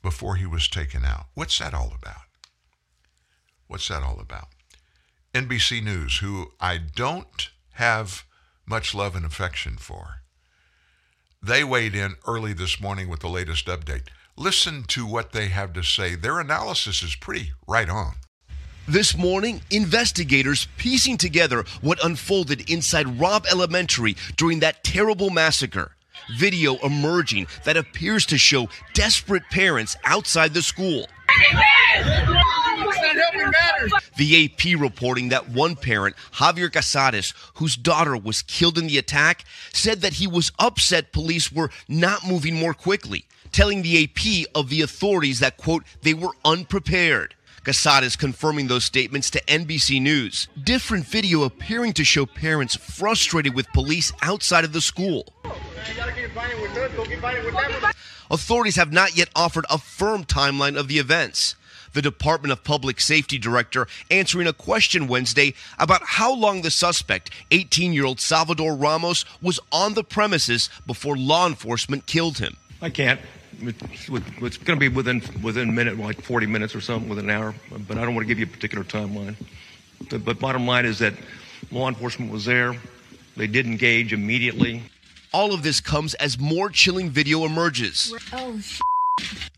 [SPEAKER 2] before he was taken out. What's that all about? What's that all about? NBC News, who I don't have much love and affection for, they weighed in early this morning with the latest update. Listen to what they have to say. Their analysis is pretty right on.
[SPEAKER 11] This morning, investigators piecing together what unfolded inside Robb Elementary during that terrible massacre video emerging that appears to show desperate parents outside the school. The AP reporting that one parent, Javier Casares, whose daughter was killed in the attack, said that he was upset police were not moving more quickly, telling the AP of the authorities that, quote, they were unprepared. Casares confirming those statements to NBC News. Different video appearing to show parents frustrated with police outside of the school. Authorities have not yet offered a firm timeline of the events. The Department of Public Safety Director answering a question Wednesday about how long the suspect, 18 year old Salvador Ramos, was on the premises before law enforcement killed him.
[SPEAKER 12] I can't. It's, it's going to be within within a minute, like 40 minutes or something, within an hour. But I don't want to give you a particular timeline. But, but bottom line is that law enforcement was there. They did engage immediately.
[SPEAKER 11] All of this comes as more chilling video emerges. Oh,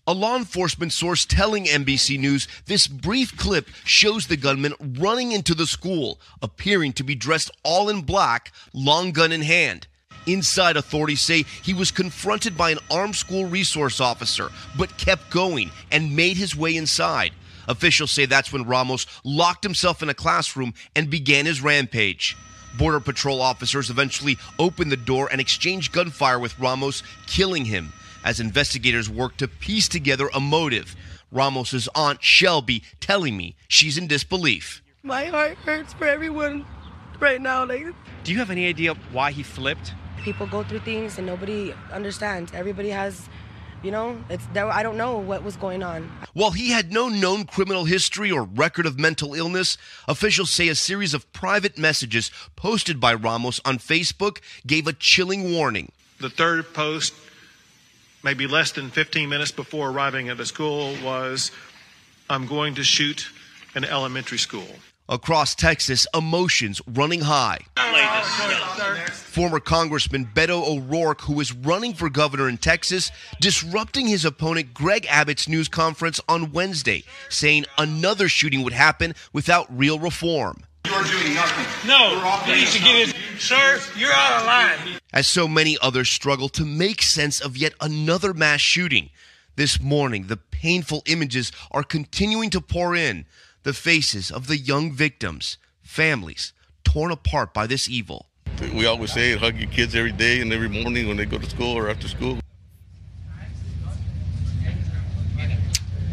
[SPEAKER 11] a law enforcement source telling NBC News this brief clip shows the gunman running into the school, appearing to be dressed all in black, long gun in hand. Inside, authorities say he was confronted by an armed school resource officer, but kept going and made his way inside. Officials say that's when Ramos locked himself in a classroom and began his rampage. Border Patrol officers eventually opened the door and exchanged gunfire with Ramos, killing him as investigators work to piece together a motive. Ramos's aunt Shelby telling me she's in disbelief.
[SPEAKER 13] My heart hurts for everyone right now. Like,
[SPEAKER 14] do you have any idea why he flipped?
[SPEAKER 13] People go through things and nobody understands. Everybody has you know, it's there, I don't know what was going on.
[SPEAKER 11] While he had no known criminal history or record of mental illness, officials say a series of private messages posted by Ramos on Facebook gave a chilling warning.
[SPEAKER 15] The third post, maybe less than 15 minutes before arriving at the school, was I'm going to shoot an elementary school.
[SPEAKER 11] Across Texas, emotions running high. Former Congressman Beto O'Rourke, who is running for governor in Texas, disrupting his opponent Greg Abbott's news conference on Wednesday, saying another shooting would happen without real reform.
[SPEAKER 10] You're doing nothing.
[SPEAKER 9] No, you need to get his. Sir, you're out of line.
[SPEAKER 11] As so many others struggle to make sense of yet another mass shooting. This morning, the painful images are continuing to pour in the faces of the young victims, families torn apart by this evil.
[SPEAKER 16] We always say hug your kids every day and every morning when they go to school or after school.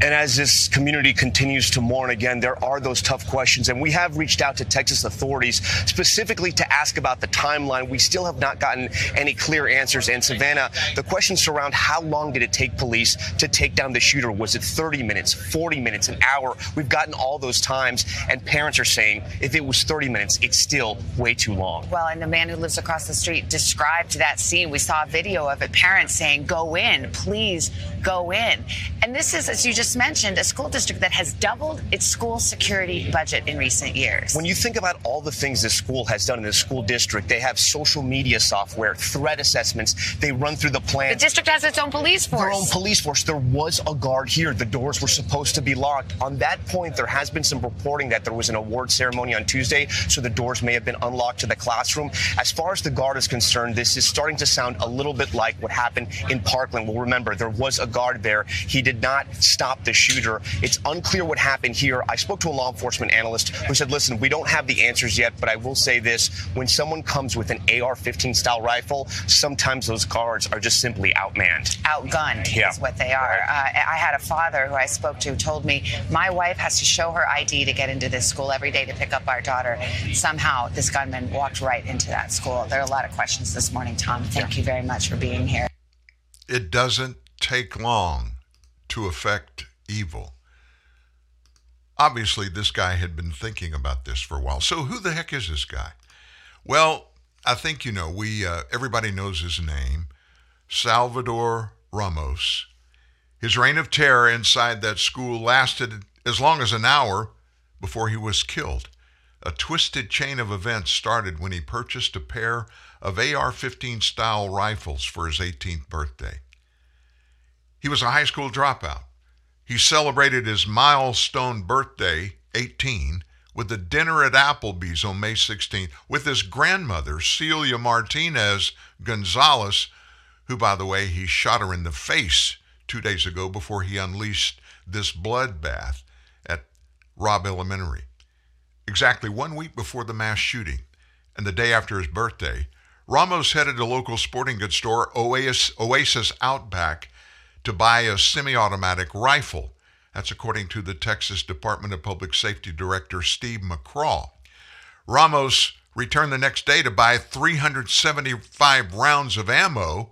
[SPEAKER 17] And as this community continues to mourn again, there are those tough questions. And we have reached out to Texas authorities specifically to ask about the timeline. We still have not gotten any clear answers. And Savannah, the questions surround how long did it take police to take down the shooter? Was it 30 minutes, 40 minutes, an hour? We've gotten all those times. And parents are saying if it was 30 minutes, it's still way too long.
[SPEAKER 18] Well, and the man who lives across the street described that scene. We saw a video of it, parents saying, go in, please go in. And this is, as you just mentioned, a school district that has doubled its school security budget in recent years.
[SPEAKER 17] When you think about all the things this school has done in the school district, they have social media software, threat assessments, they run through the plan.
[SPEAKER 18] The district has its own police force.
[SPEAKER 17] Their own police force. There was a guard here. The doors were supposed to be locked. On that point, there has been some reporting that there was an award ceremony on Tuesday, so the doors may have been unlocked to the classroom. As far as the guard is concerned, this is starting to sound a little bit like what happened in Parkland. Well, remember, there was a guard there. He did not stop the shooter. It's unclear what happened here. I spoke to a law enforcement analyst who said, listen, we don't have the answers yet, but I will say this. When someone comes with an AR 15 style rifle, sometimes those guards are just simply outmanned.
[SPEAKER 18] Outgunned
[SPEAKER 17] Yeah.
[SPEAKER 18] is what they are. Uh, I had a father who I spoke to told me my wife has to show her ID to get into this school every day to pick up our daughter. Somehow, this gunman walked right into that school. There are a lot of questions this morning, Tom. Thank you very much for being here.
[SPEAKER 2] It doesn't take long to affect evil. Obviously, this guy had been thinking about this for a while. So, who the heck is this guy? Well, I think you know. We uh, everybody knows his name, Salvador Ramos. His reign of terror inside that school lasted as long as an hour before he was killed. A twisted chain of events started when he purchased a pair of AR 15 style rifles for his 18th birthday. He was a high school dropout. He celebrated his milestone birthday, 18, with a dinner at Applebee's on May 16th with his grandmother, Celia Martinez Gonzalez, who, by the way, he shot her in the face two days ago before he unleashed this bloodbath at Robb Elementary. Exactly one week before the mass shooting and the day after his birthday, Ramos headed to local sporting goods store Oasis, Oasis Outback to buy a semi automatic rifle. That's according to the Texas Department of Public Safety Director Steve McCraw. Ramos returned the next day to buy 375 rounds of ammo.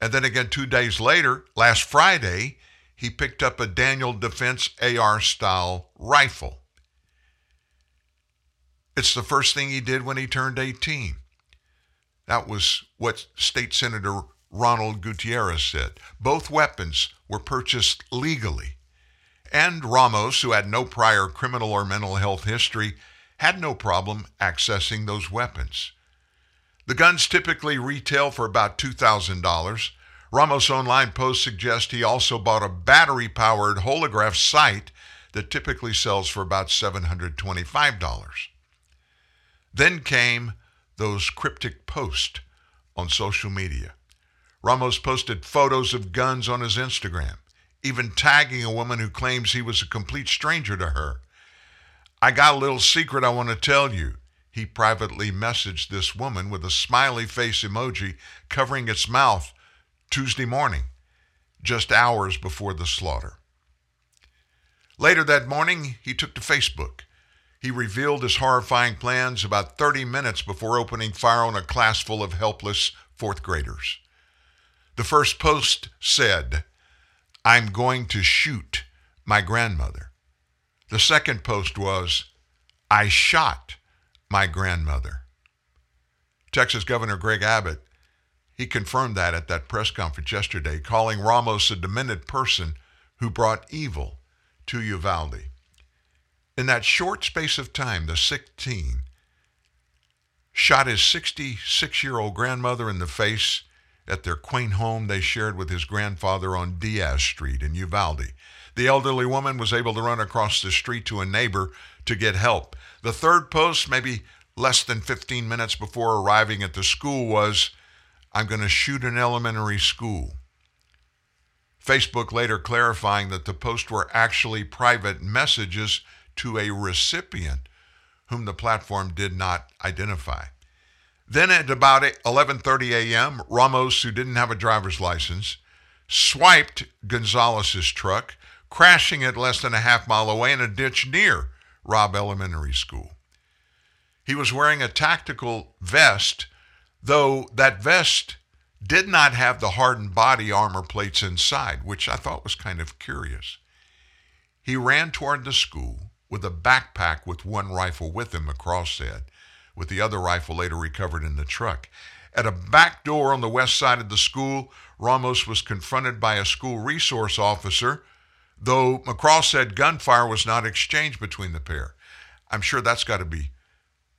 [SPEAKER 2] And then again, two days later, last Friday, he picked up a Daniel Defense AR style rifle. It's the first thing he did when he turned 18. That was what State Senator Ronald Gutierrez said. Both weapons were purchased legally. And Ramos, who had no prior criminal or mental health history, had no problem accessing those weapons. The guns typically retail for about $2,000. Ramos' online post suggests he also bought a battery powered holograph sight that typically sells for about $725. Then came those cryptic posts on social media. Ramos posted photos of guns on his Instagram, even tagging a woman who claims he was a complete stranger to her. I got a little secret I want to tell you. He privately messaged this woman with a smiley face emoji covering its mouth Tuesday morning, just hours before the slaughter. Later that morning, he took to Facebook. He revealed his horrifying plans about 30 minutes before opening fire on a class full of helpless fourth graders. The first post said, I'm going to shoot my grandmother. The second post was, I shot my grandmother. Texas Governor Greg Abbott, he confirmed that at that press conference yesterday, calling Ramos a demented person who brought evil to Uvalde. In that short space of time, the sick teen shot his 66 year old grandmother in the face at their quaint home they shared with his grandfather on Diaz Street in Uvalde. The elderly woman was able to run across the street to a neighbor to get help. The third post, maybe less than 15 minutes before arriving at the school, was I'm going to shoot an elementary school. Facebook later clarifying that the posts were actually private messages to a recipient whom the platform did not identify. Then at about 11:30 a.m., Ramos, who didn't have a driver's license, swiped Gonzalez's truck, crashing it less than a half mile away in a ditch near Robb Elementary School. He was wearing a tactical vest, though that vest did not have the hardened body armor plates inside, which I thought was kind of curious. He ran toward the school with a backpack with one rifle with him, McCraw said, with the other rifle later recovered in the truck. At a back door on the west side of the school, Ramos was confronted by a school resource officer, though McCraw said gunfire was not exchanged between the pair. I'm sure that's got to be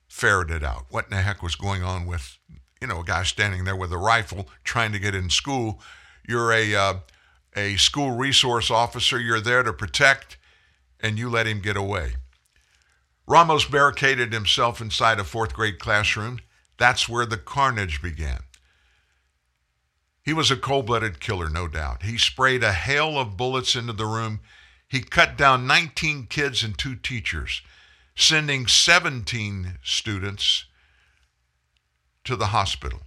[SPEAKER 2] ferreted out. What in the heck was going on with you know, a guy standing there with a rifle trying to get in school. You're a uh, a school resource officer. You're there to protect, and you let him get away. Ramos barricaded himself inside a fourth grade classroom. That's where the carnage began. He was a cold blooded killer, no doubt. He sprayed a hail of bullets into the room. He cut down 19 kids and two teachers, sending 17 students to the hospital.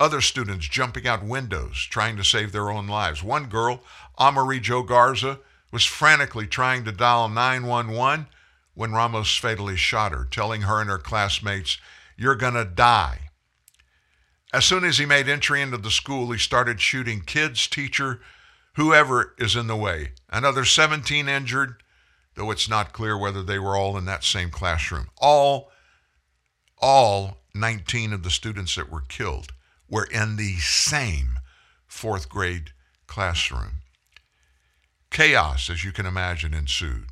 [SPEAKER 2] Other students jumping out windows trying to save their own lives. One girl, Amerie Jo Garza, was frantically trying to dial 911 when Ramos fatally shot her, telling her and her classmates, You're going to die. As soon as he made entry into the school, he started shooting kids, teacher, whoever is in the way. Another 17 injured, though it's not clear whether they were all in that same classroom. All, all 19 of the students that were killed were in the same fourth grade classroom. Chaos, as you can imagine, ensued.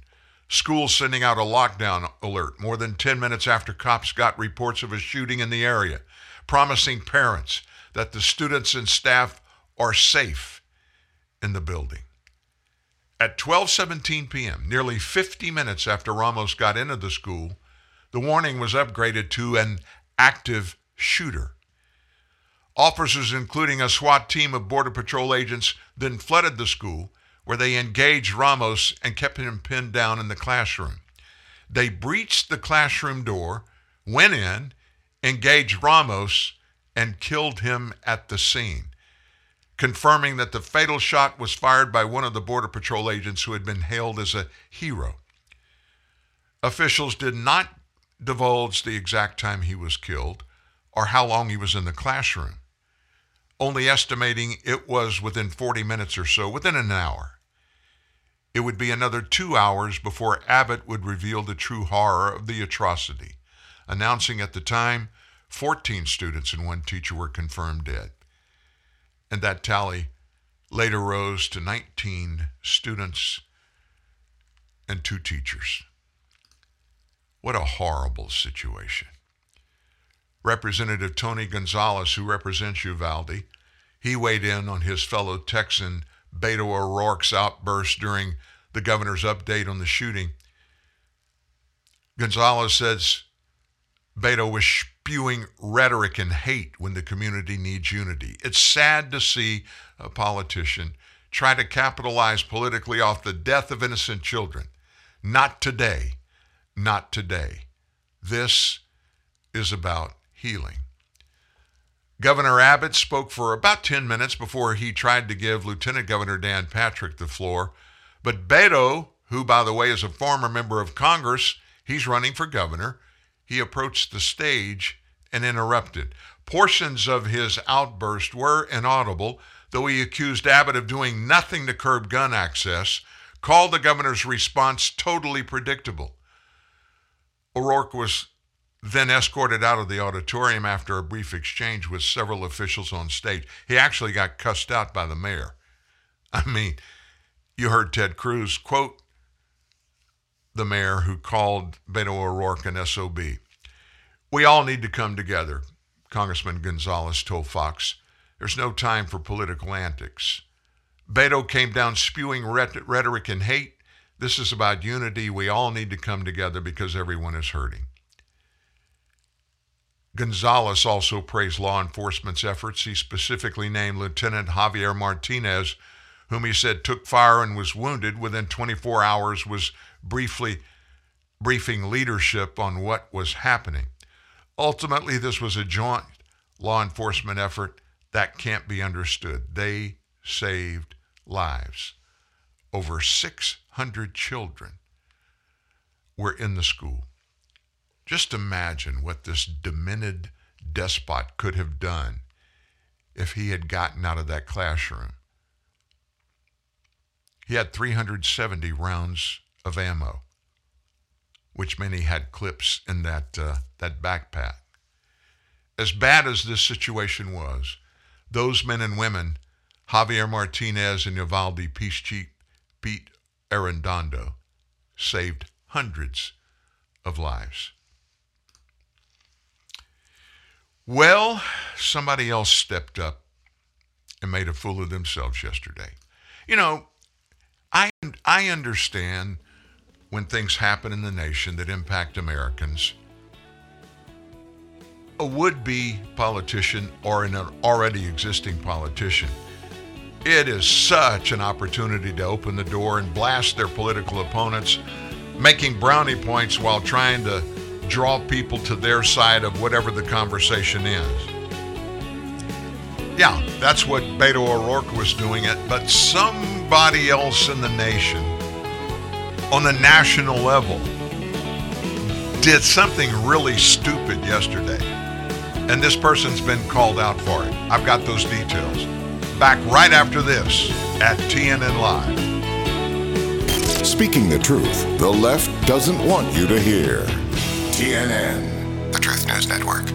[SPEAKER 2] Schools sending out a lockdown alert more than 10 minutes after cops got reports of a shooting in the area, promising parents that the students and staff are safe in the building. At 12:17 p.m., nearly 50 minutes after Ramos got into the school, the warning was upgraded to an active shooter. Officers, including a SWAT team of Border Patrol agents, then flooded the school where they engaged Ramos and kept him pinned down in the classroom. They breached the classroom door, went in, engaged Ramos, and killed him at the scene, confirming that the fatal shot was fired by one of the Border Patrol agents who had been hailed as a hero. Officials did not divulge the exact time he was killed or how long he was in the classroom, only estimating it was within 40 minutes or so, within an hour. It would be another two hours before Abbott would reveal the true horror of the atrocity, announcing at the time 14 students and one teacher were confirmed dead. And that tally later rose to 19 students and two teachers. What a horrible situation. Representative Tony Gonzalez, who represents Uvalde, he weighed in on his fellow Texan Beto O'Rourke's outburst during the governor's update on the shooting. Gonzalez says Beto was spewing rhetoric and hate when the community needs unity. It's sad to see a politician try to capitalize politically off the death of innocent children. Not today. Not today. This is about healing. Governor Abbott spoke for about 10 minutes before he tried to give Lieutenant Governor Dan Patrick the floor. But Beto, who, by the way, is a former member of Congress, he's running for governor, he approached the stage and interrupted. Portions of his outburst were inaudible, though he accused Abbott of doing nothing to curb gun access, called the governor's response totally predictable. O'Rourke was then escorted out of the auditorium after a brief exchange with several officials on stage. He actually got cussed out by the mayor. I mean, you heard Ted Cruz quote the mayor who called Beto O'Rourke an SOB. We all need to come together, Congressman Gonzalez told Fox. There's no time for political antics. Beto came down spewing rhetoric and hate. This is about unity. We all need to come together because everyone is hurting. Gonzalez also praised law enforcement's efforts. He specifically named Lieutenant Javier Martinez, whom he said took fire and was wounded within 24 hours, was briefly briefing leadership on what was happening. Ultimately, this was a joint law enforcement effort that can't be understood. They saved lives. Over 600 children were in the school. Just imagine what this demented despot could have done if he had gotten out of that classroom. He had 370 rounds of ammo, which many had clips in that, uh, that backpack. As bad as this situation was, those men and women, Javier Martinez and Uvalde Peace Chief Pete Arredondo, saved hundreds of lives. Well, somebody else stepped up and made a fool of themselves yesterday. You know, I I understand when things happen in the nation that impact Americans. A would-be politician or an already existing politician, it is such an opportunity to open the door and blast their political opponents, making brownie points while trying to draw people to their side of whatever the conversation is. Yeah, that's what Beto O'Rourke was doing it, but somebody else in the nation, on the national level, did something really stupid yesterday. And this person's been called out for it. I've got those details. Back right after this at TNN Live.
[SPEAKER 1] Speaking the truth, the left doesn't want you to hear. TNN, the Truth News Network.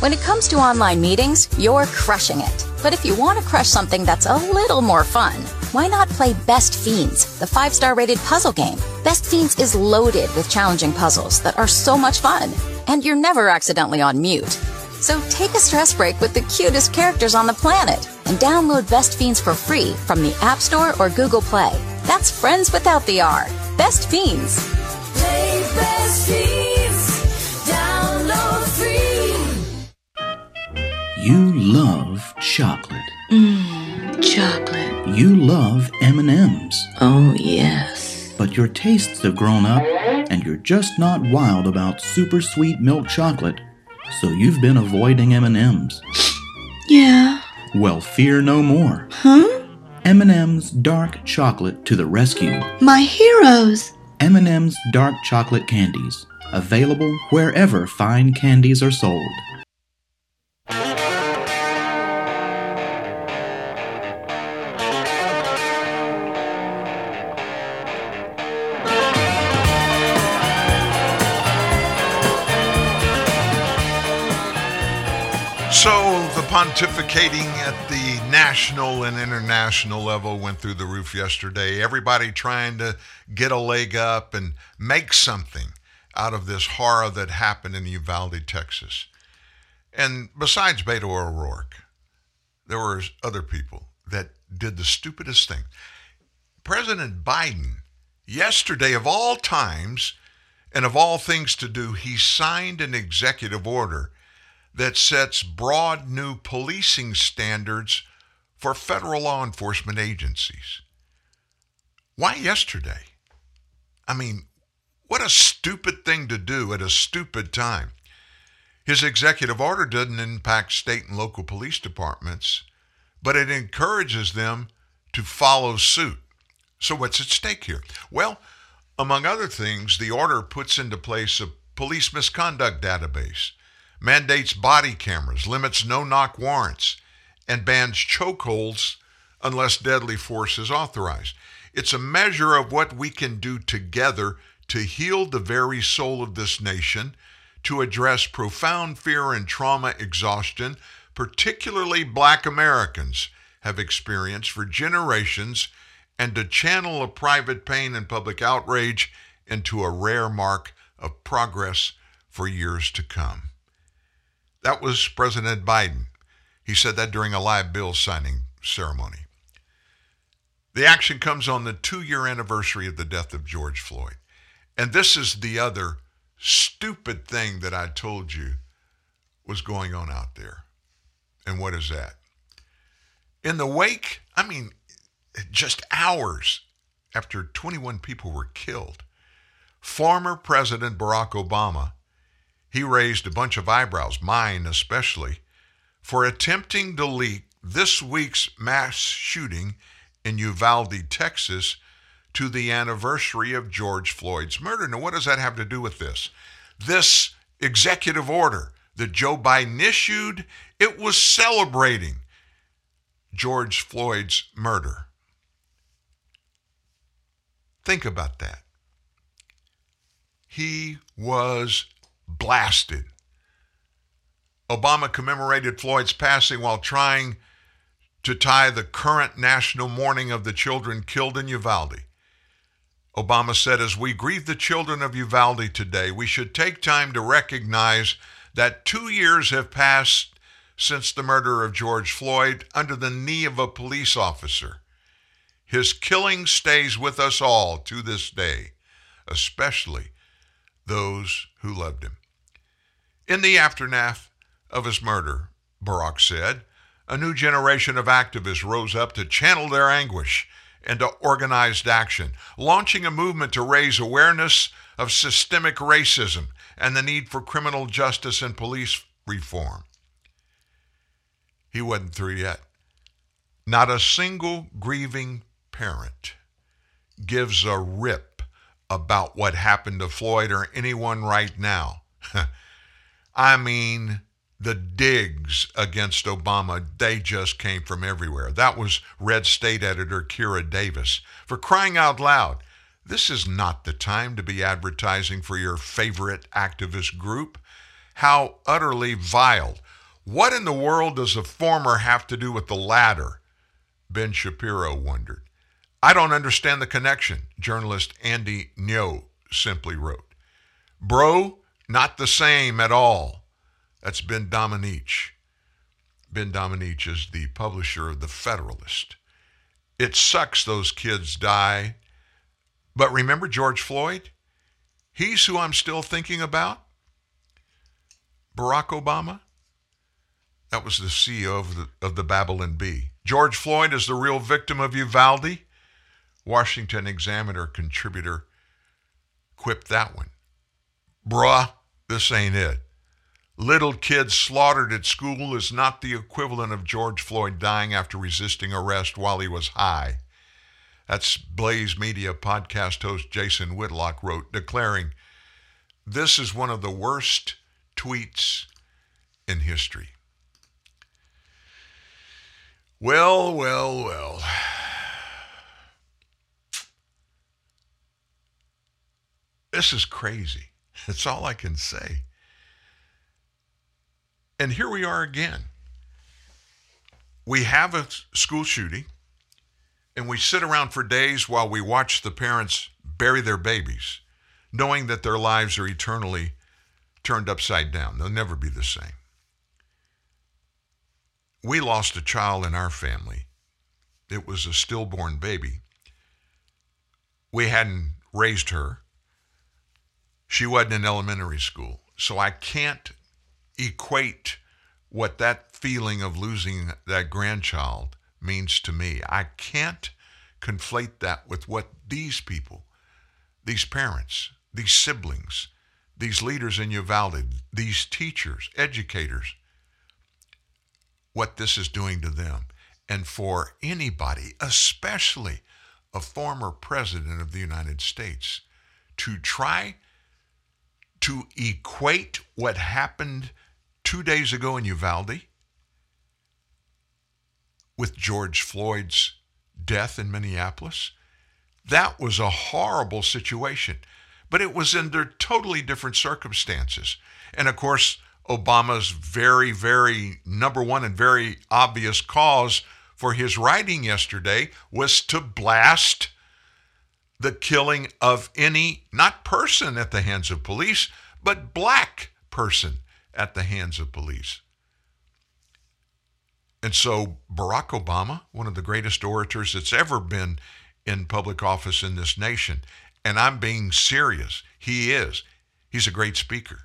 [SPEAKER 19] When it comes to online meetings, you're crushing it. But if you want to crush something that's a little more fun, why not play Best Fiends, the five star rated puzzle game? Best Fiends is loaded with challenging puzzles that are so much fun, and you're never accidentally on mute. So take a stress break with the cutest characters on the planet and download Best Fiends for free from the App Store or Google Play. That's friends without the R. Best Fiends.
[SPEAKER 20] You love chocolate.
[SPEAKER 21] Mmm, chocolate.
[SPEAKER 20] You love M&Ms.
[SPEAKER 21] Oh, yes.
[SPEAKER 20] But your tastes have grown up and you're just not wild about super sweet milk chocolate. So you've been avoiding M&Ms.
[SPEAKER 21] Yeah.
[SPEAKER 20] Well, fear no more.
[SPEAKER 21] Huh?
[SPEAKER 20] M&M's dark chocolate to the rescue.
[SPEAKER 21] My heroes.
[SPEAKER 20] M&M's dark chocolate candies, available wherever fine candies are sold.
[SPEAKER 2] Pontificating at the national and international level went through the roof yesterday. Everybody trying to get a leg up and make something out of this horror that happened in Uvalde, Texas. And besides Beto O'Rourke, there were other people that did the stupidest thing. President Biden, yesterday of all times and of all things to do, he signed an executive order that sets broad new policing standards for federal law enforcement agencies. Why yesterday? I mean, what a stupid thing to do at a stupid time. His executive order doesn't impact state and local police departments, but it encourages them to follow suit. So, what's at stake here? Well, among other things, the order puts into place a police misconduct database mandates body cameras, limits no knock warrants, and bans chokeholds unless deadly force is authorized. It's a measure of what we can do together to heal the very soul of this nation, to address profound fear and trauma exhaustion, particularly black Americans have experienced for generations, and to channel a private pain and public outrage into a rare mark of progress for years to come. That was President Biden. He said that during a live bill signing ceremony. The action comes on the two year anniversary of the death of George Floyd. And this is the other stupid thing that I told you was going on out there. And what is that? In the wake, I mean, just hours after 21 people were killed, former President Barack Obama, he raised a bunch of eyebrows, mine especially, for attempting to leak this week's mass shooting in Uvalde, Texas, to the anniversary of George Floyd's murder. Now, what does that have to do with this? This executive order that Joe Biden issued, it was celebrating George Floyd's murder. Think about that. He was blasted. Obama commemorated Floyd's passing while trying to tie the current national mourning of the children killed in Uvalde. Obama said, as we grieve the children of Uvalde today, we should take time to recognize that two years have passed since the murder of George Floyd under the knee of a police officer. His killing stays with us all to this day, especially those who loved him. In the aftermath of his murder, Barack said, a new generation of activists rose up to channel their anguish into organized action, launching a movement to raise awareness of systemic racism and the need for criminal justice and police reform. He wasn't through yet. Not a single grieving parent gives a rip about what happened to Floyd or anyone right now. I mean, the digs against Obama, they just came from everywhere. That was Red State editor Kira Davis. For crying out loud, this is not the time to be advertising for your favorite activist group. How utterly vile. What in the world does the former have to do with the latter? Ben Shapiro wondered. I don't understand the connection, journalist Andy Ngo simply wrote. Bro, not the same at all. That's Ben Domenech. Ben Domenech is the publisher of The Federalist. It sucks those kids die. But remember George Floyd? He's who I'm still thinking about. Barack Obama? That was the CEO of the, of the Babylon Bee. George Floyd is the real victim of Uvalde. Washington Examiner contributor quipped that one. Bruh, this ain't it. Little kids slaughtered at school is not the equivalent of George Floyd dying after resisting arrest while he was high. That's Blaze Media podcast host Jason Whitlock wrote, declaring, This is one of the worst tweets in history. Well, well, well. This is crazy. That's all I can say. And here we are again. We have a school shooting, and we sit around for days while we watch the parents bury their babies, knowing that their lives are eternally turned upside down. They'll never be the same. We lost a child in our family. It was a stillborn baby. We hadn't raised her. She wasn't in elementary school. So I can't equate what that feeling of losing that grandchild means to me. I can't conflate that with what these people, these parents, these siblings, these leaders in Uvalde, these teachers, educators, what this is doing to them. And for anybody, especially a former president of the United States, to try to equate what happened two days ago in Uvalde with George Floyd's death in Minneapolis. That was a horrible situation, but it was under totally different circumstances. And of course, Obama's very, very number one and very obvious cause for his writing yesterday was to blast the killing of any, not person at the hands of police, but black person at the hands of police. And so Barack Obama, one of the greatest orators that's ever been in public office in this nation, and I'm being serious, he is. He's a great speaker.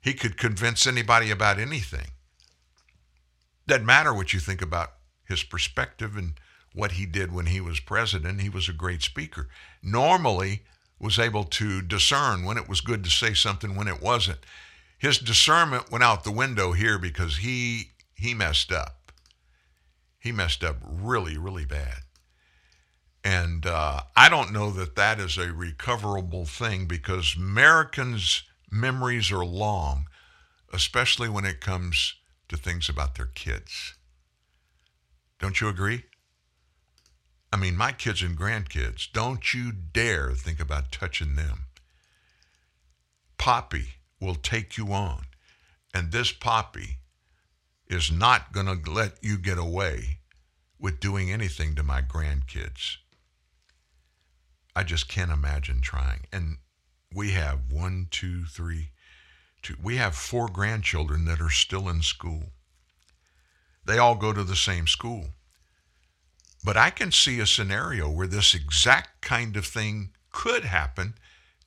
[SPEAKER 2] He could convince anybody about anything. Doesn't matter what you think about his perspective and what he did when he was president. He was a great speaker. Normally was able to discern when it was good to say something, when it wasn't. His discernment went out the window here because he he messed up. He messed up really, really bad. And uh, I don't know that that is a recoverable thing because Americans' memories are long, especially when it comes to things about their kids. Don't you agree? I mean, my kids and grandkids, don't you dare think about touching them. Poppy will take you on, and this Poppy is not going to let you get away with doing anything to my grandkids. I just can't imagine trying. And we have one, two, three, two. We have four grandchildren that are still in school. They all go to the same school. But I can see a scenario where this exact kind of thing could happen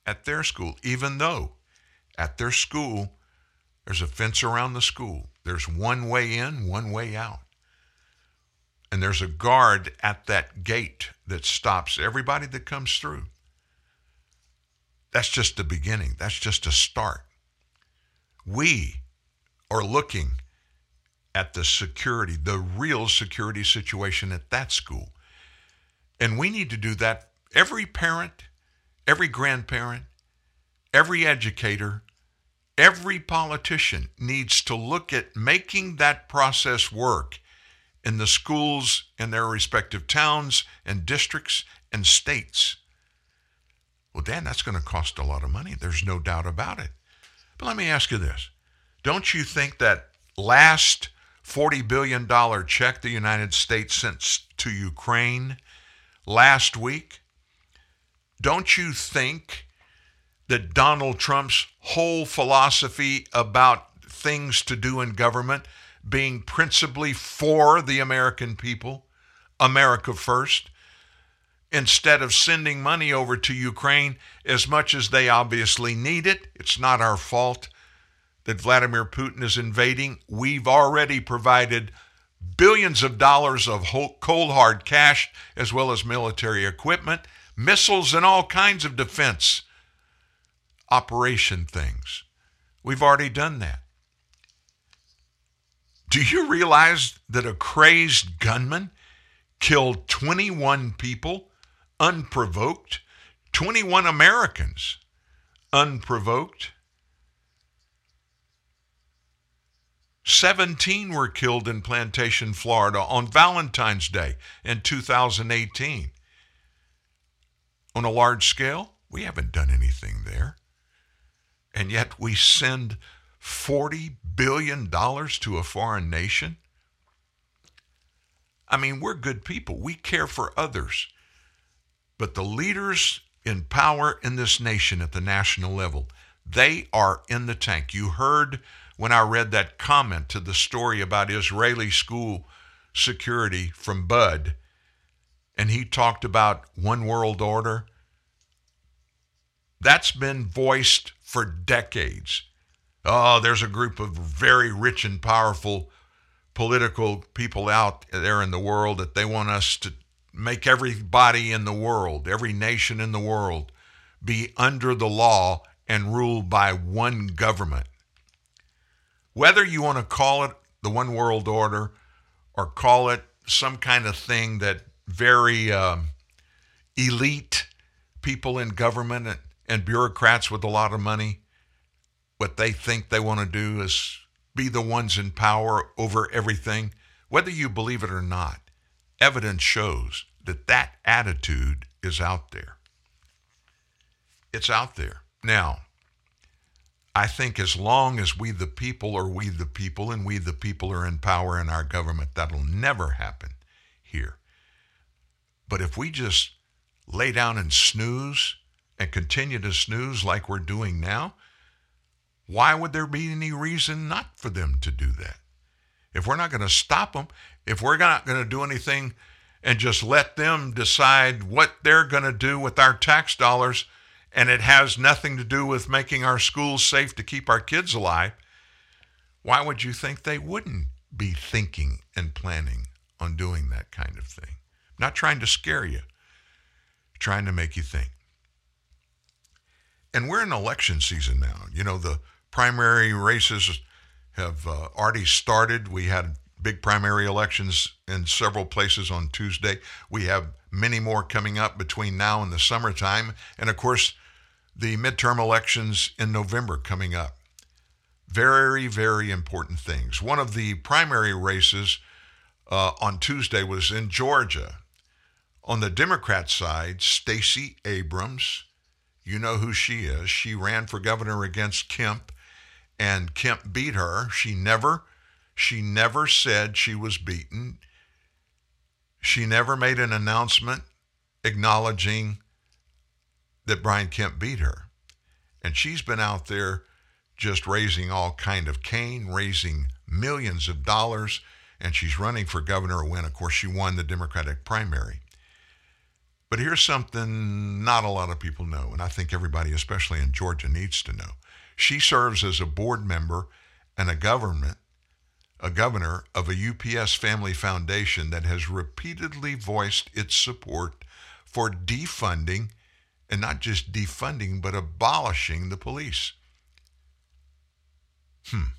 [SPEAKER 2] at their school, even though at their school there's a fence around the school. There's one way in, one way out. And there's a guard at that gate that stops everybody that comes through. That's just the beginning. That's just a start. We are looking at the security, the real security situation at that school. And we need to do that. Every parent, every grandparent, every educator, every politician needs to look at making that process work in the schools in their respective towns and districts and states. Well, Dan, that's going to cost a lot of money. There's no doubt about it. But let me ask you this Don't you think that last $40 billion check the United States sent to Ukraine last week, don't you think that Donald Trump's whole philosophy about things to do in government being principally for the American people, America first, instead of sending money over to Ukraine as much as they obviously need it, it's not our fault that Vladimir Putin is invading, we've already provided billions of dollars of cold hard cash as well as military equipment, missiles, and all kinds of defense operation things. We've already done that. Do you realize that a crazed gunman killed 21 people unprovoked? 21 Americans unprovoked? 17 were killed in Plantation, Florida on Valentine's Day in 2018. On a large scale, we haven't done anything there. And yet we send $40 billion to a foreign nation? I mean, we're good people. We care for others. But the leaders in power in this nation at the national level, they are in the tank. You heard when I read that comment to the story about Israeli school security from Bud, and he talked about one world order. That's been voiced for decades. Oh, there's a group of very rich and powerful political people out there in the world that they want us to make everybody in the world, every nation in the world, be under the law and ruled by one government. Whether you want to call it the one world order or call it some kind of thing that very um, elite people in government and, and bureaucrats with a lot of money, what they think they want to do is be the ones in power over everything. Whether you believe it or not, evidence shows that that attitude is out there. It's out there. Now, I think as long as we the people are we the people and we the people are in power in our government, that'll never happen here. But if we just lay down and snooze and continue to snooze like we're doing now, why would there be any reason not for them to do that? If we're not going to stop them, if we're not going to do anything and just let them decide what they're going to do with our tax dollars, and it has nothing to do with making our schools safe to keep our kids alive, why would you think they wouldn't be thinking and planning on doing that kind of thing? not trying to scare you, trying to make you think. And we're in election season now. You know, the primary races have uh, already started. We had big primary elections in several places on Tuesday. We have many more coming up between now and the summertime. And of course, the midterm elections in November coming up. Very, very important things. One of the primary races uh, on Tuesday was in Georgia. On the Democrat side, Stacey Abrams, you know who she is. She ran for governor against Kemp, and Kemp beat her. She never she never said she was beaten. She never made an announcement acknowledging that Brian Kemp beat her. And she's been out there just raising all kind of cane, raising millions of dollars, and she's running for governor when, of course, she won the Democratic primary. But here's something not a lot of people know, and I think everybody, especially in Georgia, needs to know. She serves as a board member and a government a governor of a UPS family foundation that has repeatedly voiced its support for defunding, and not just defunding, but abolishing the police. Hmm.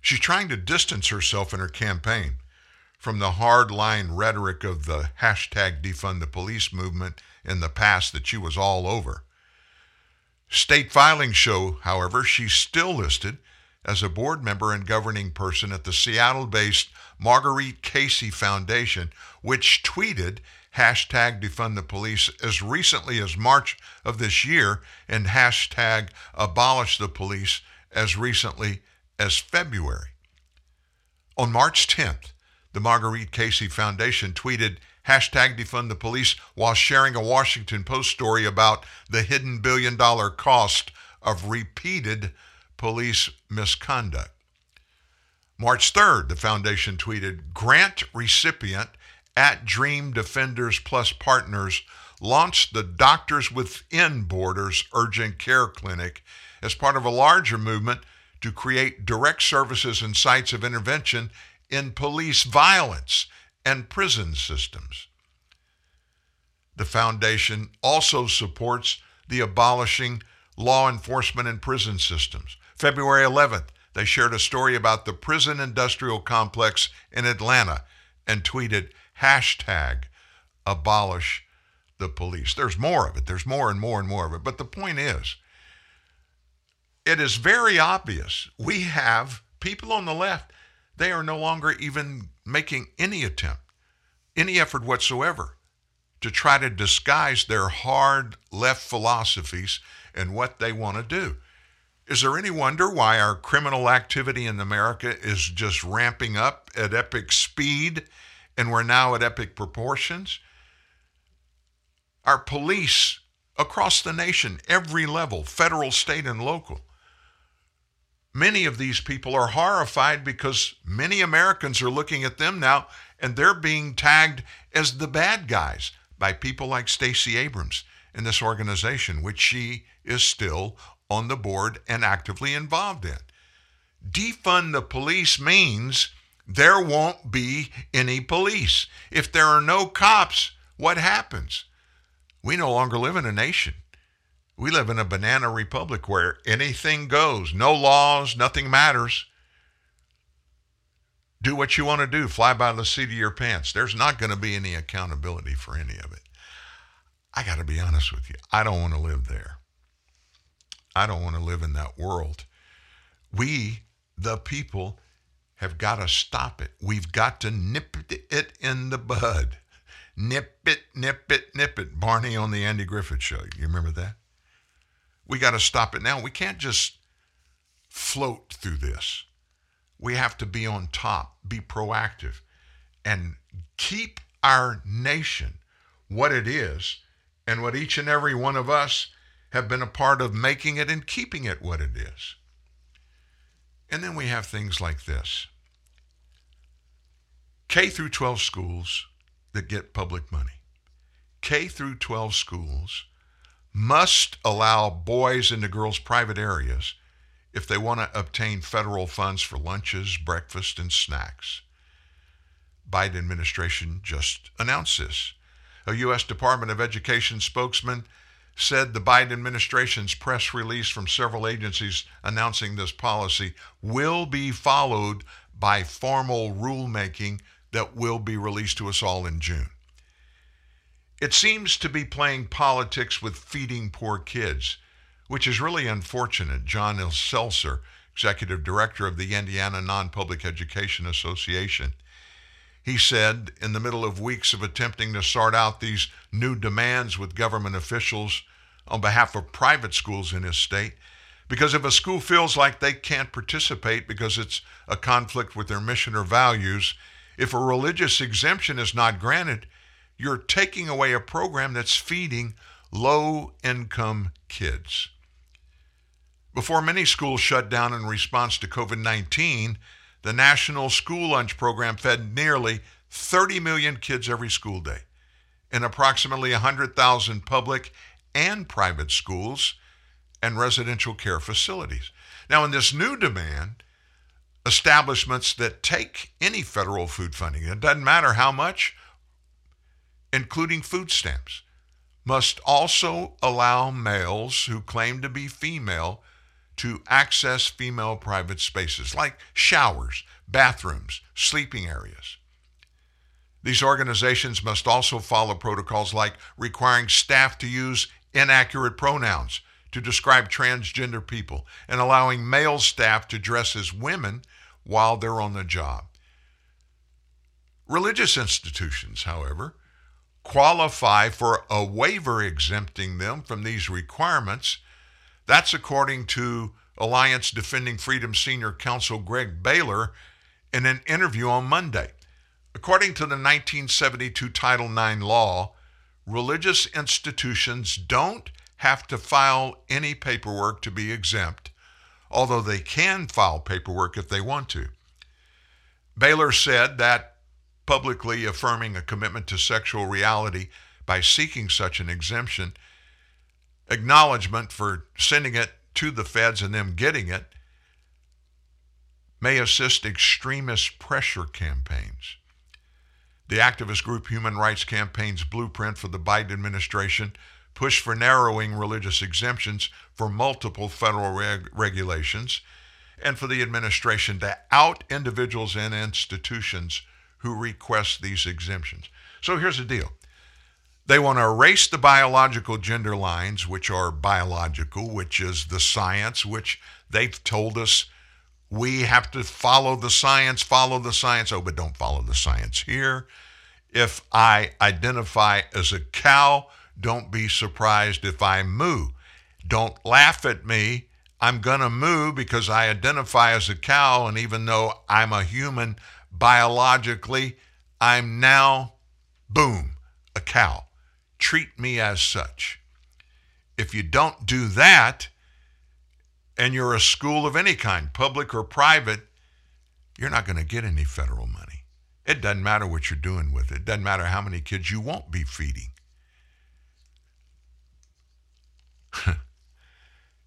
[SPEAKER 2] She's trying to distance herself in her campaign from the hardline rhetoric of the hashtag defund the police movement in the past that she was all over. State filings show, however, she's still listed as a board member and governing person at the Seattle based Marguerite Casey Foundation, which tweeted hashtag defund the police as recently as March of this year and hashtag abolish the police as recently as February. On March 10th, the Marguerite Casey Foundation tweeted hashtag defund the police while sharing a Washington Post story about the hidden billion dollar cost of repeated police misconduct. March 3rd, the foundation tweeted grant recipient at Dream Defenders Plus Partners launched the Doctors Within Borders Urgent Care Clinic as part of a larger movement to create direct services and sites of intervention in police violence and prison systems. The foundation also supports the abolishing law enforcement and prison systems. February 11th, they shared a story about the prison industrial complex in Atlanta and tweeted hashtag abolish the police. There's more of it. There's more and more and more of it. But the point is, it is very obvious we have people on the left, they are no longer even making any attempt, any effort whatsoever to try to disguise their hard left philosophies and what they want to do. Is there any wonder why our criminal activity in America is just ramping up at epic speed and we're now at epic proportions? Our police across the nation, every level, federal, state, and local, many of these people are horrified because many Americans are looking at them now and they're being tagged as the bad guys by people like Stacey Abrams in this organization, which she is still on the board and actively involved in. Defund the police means there won't be any police. If there are no cops, what happens? We no longer live in a nation. We live in a banana republic where anything goes, no laws, nothing matters. Do what you want to do, fly by the seat of your pants. There's not going to be any accountability for any of it. I got to be honest with you, I don't want to live there. I don't want to live in that world. We, the people, have got to stop it. We've got to nip it in the bud. Nip it, nip it, nip it. Barney on the Andy Griffith Show. You remember that? We got to stop it now. We can't just float through this. We have to be on top, be proactive, and keep our nation what it is and what each and every one of us have been a part of making it and keeping it what it is. And then we have things like this. K through 12 schools that get public money, K through 12 schools must allow boys into girls' private areas if they want to obtain federal funds for lunches, breakfast, and snacks. Biden administration just announced this. A U.S. Department of Education spokesman said the Biden administration's press release from several agencies announcing this policy will be followed by formal rulemaking that will be released to us all in June. It seems to be playing politics with feeding poor kids, which is really unfortunate. John Elcesser, executive director of the Indiana Non-Public Education Association, he said, in the middle of weeks of attempting to sort out these new demands with government officials on behalf of private schools in his state, because if a school feels like they can't participate because it's a conflict with their mission or values, if a religious exemption is not granted, you're taking away a program that's feeding low income kids. Before many schools shut down in response to COVID 19, the National School Lunch Program fed nearly 30 million kids every school day in approximately 100,000 public and private schools and residential care facilities. Now, in this new demand, establishments that take any federal food funding, it doesn't matter how much, including food stamps, must also allow males who claim to be female to access female private spaces like showers, bathrooms, sleeping areas. These organizations must also follow protocols like requiring staff to use inaccurate pronouns to describe transgender people and allowing male staff to dress as women while they're on the job. Religious institutions, however, qualify for a waiver exempting them from these requirements that's according to Alliance Defending Freedom Senior Counsel Greg Baylor in an interview on Monday. According to the 1972 Title IX law, religious institutions don't have to file any paperwork to be exempt, although they can file paperwork if they want to. Baylor said that publicly affirming a commitment to sexual reality by seeking such an exemption acknowledgement for sending it to the feds and them getting it may assist extremist pressure campaigns. The activist group Human Rights Campaign's blueprint for the Biden administration pushed for narrowing religious exemptions for multiple federal reg- regulations and for the administration to out individuals and institutions who request these exemptions. So here's the deal they want to erase the biological gender lines, which are biological, which is the science, which they've told us we have to follow the science, follow the science. Oh, but don't follow the science here. If I identify as a cow, don't be surprised if I moo. Don't laugh at me. I'm going to moo because I identify as a cow, and even though I'm a human biologically, I'm now, boom, a cow treat me as such. If you don't do that, and you're a school of any kind, public or private, you're not going to get any federal money. It doesn't matter what you're doing with it. It doesn't matter how many kids you won't be feeding.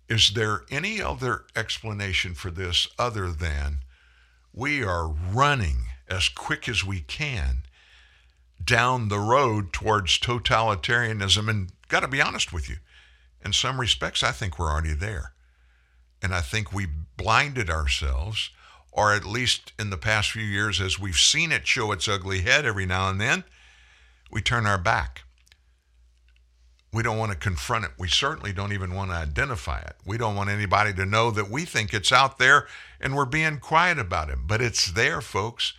[SPEAKER 2] Is there any other explanation for this other than we are running as quick as we can down the road towards totalitarianism. And got to be honest with you, in some respects, I think we're already there. And I think we blinded ourselves, or at least in the past few years, as we've seen it show its ugly head every now and then, we turn our back. We don't want to confront it. We certainly don't even want to identify it. We don't want anybody to know that we think it's out there and we're being quiet about it. But it's there, folks.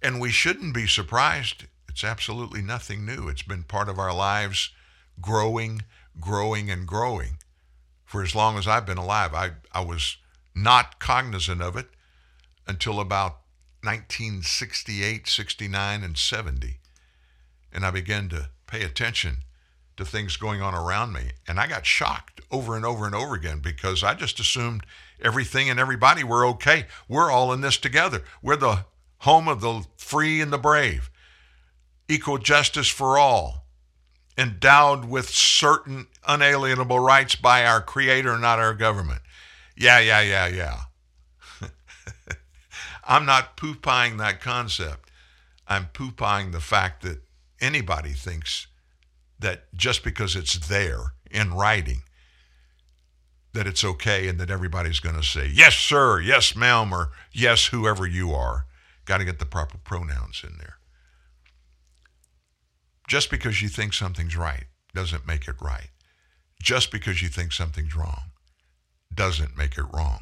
[SPEAKER 2] And we shouldn't be surprised it's absolutely nothing new. It's been part of our lives growing, growing, and growing for as long as I've been alive. I, I was not cognizant of it until about 1968, 69, and 70. And I began to pay attention to things going on around me. And I got shocked over and over and over again because I just assumed everything and everybody were okay. We're all in this together. We're the home of the free and the brave, equal justice for all, endowed with certain unalienable rights by our Creator, not our government. Yeah, yeah, yeah, yeah. I'm not poopying that concept. I'm poopying the fact that anybody thinks that just because it's there in writing, that it's okay and that everybody's going to say, yes, sir, yes, ma'am, or yes, whoever you are. Got to get the proper pronouns in there. Just because you think something's right doesn't make it right. Just because you think something's wrong doesn't make it wrong.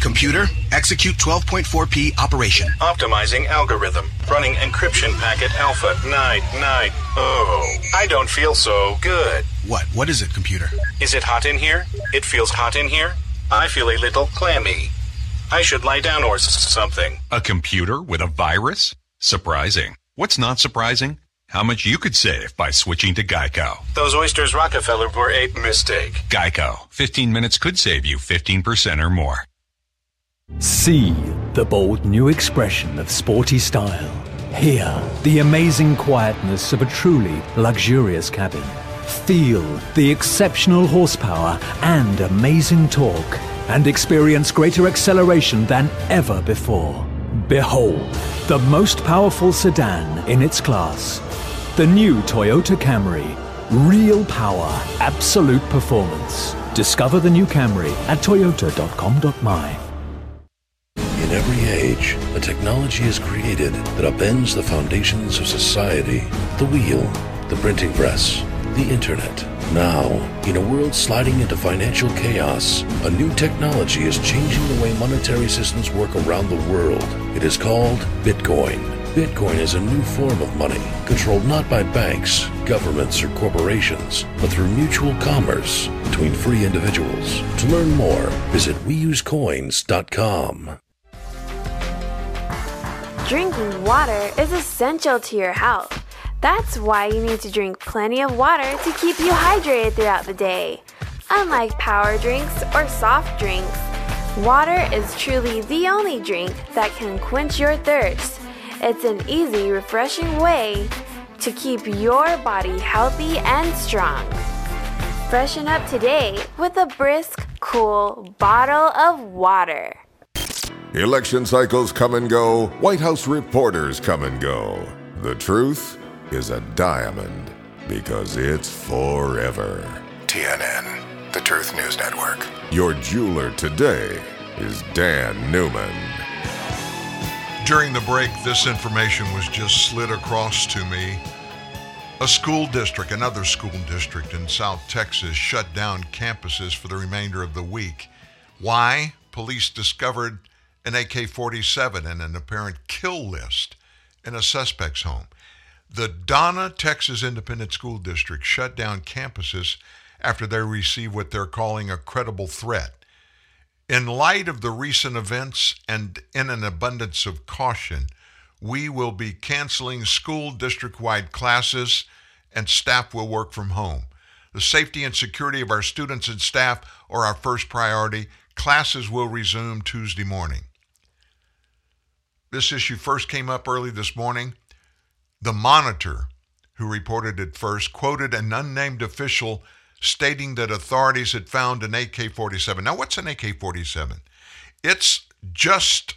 [SPEAKER 22] Computer, execute 12.4p operation.
[SPEAKER 23] Optimizing algorithm. Running encryption packet alpha. Night, night. Oh, I don't feel so good.
[SPEAKER 22] What? What is it, computer?
[SPEAKER 23] Is it hot in here? It feels hot in here? I feel a little clammy. I should lie down or s- something.
[SPEAKER 24] A computer with a virus? Surprising. What's not surprising? How much you could save by switching to Geico.
[SPEAKER 23] Those oysters Rockefeller were a mistake.
[SPEAKER 24] Geico. 15 minutes could save you 15% or more.
[SPEAKER 25] See the bold new expression of sporty style. Hear the amazing quietness of a truly luxurious cabin. Feel the exceptional horsepower and amazing torque. And experience greater acceleration than ever before. Behold, the most powerful sedan in its class. The new Toyota Camry. Real power, absolute performance. Discover the new Camry at toyota.com.my.
[SPEAKER 26] In every age, a technology is created that upends the foundations of society the wheel, the printing press, the internet. Now, in a world sliding into financial chaos, a new technology is changing the way monetary systems work around the world. It is called Bitcoin. Bitcoin is a new form of money, controlled not by banks, governments, or corporations, but through mutual commerce between free individuals. To learn more, visit weusecoins.com.
[SPEAKER 27] Drinking water is essential to your health. That's why you need to drink plenty of water to keep you hydrated throughout the day. Unlike power drinks or soft drinks, water is truly the only drink that can quench your thirst. It's an easy, refreshing way to keep your body healthy and strong. Freshen up today with a brisk, cool bottle of water.
[SPEAKER 1] Election cycles come and go, White House reporters come and go. The truth is a diamond because it's forever.
[SPEAKER 5] TNN, the Truth News Network.
[SPEAKER 1] Your jeweler today is Dan Newman.
[SPEAKER 2] During the break, this information was just slid across to me. A school district, another school district in South Texas, shut down campuses for the remainder of the week. Why? Police discovered an AK 47 and an apparent kill list in a suspect's home. The Donna, Texas Independent School District shut down campuses after they received what they're calling a credible threat. In light of the recent events and in an abundance of caution, we will be canceling school district wide classes and staff will work from home. The safety and security of our students and staff are our first priority. Classes will resume Tuesday morning. This issue first came up early this morning. The Monitor, who reported it first, quoted an unnamed official stating that authorities had found an AK 47. Now, what's an AK 47? It's just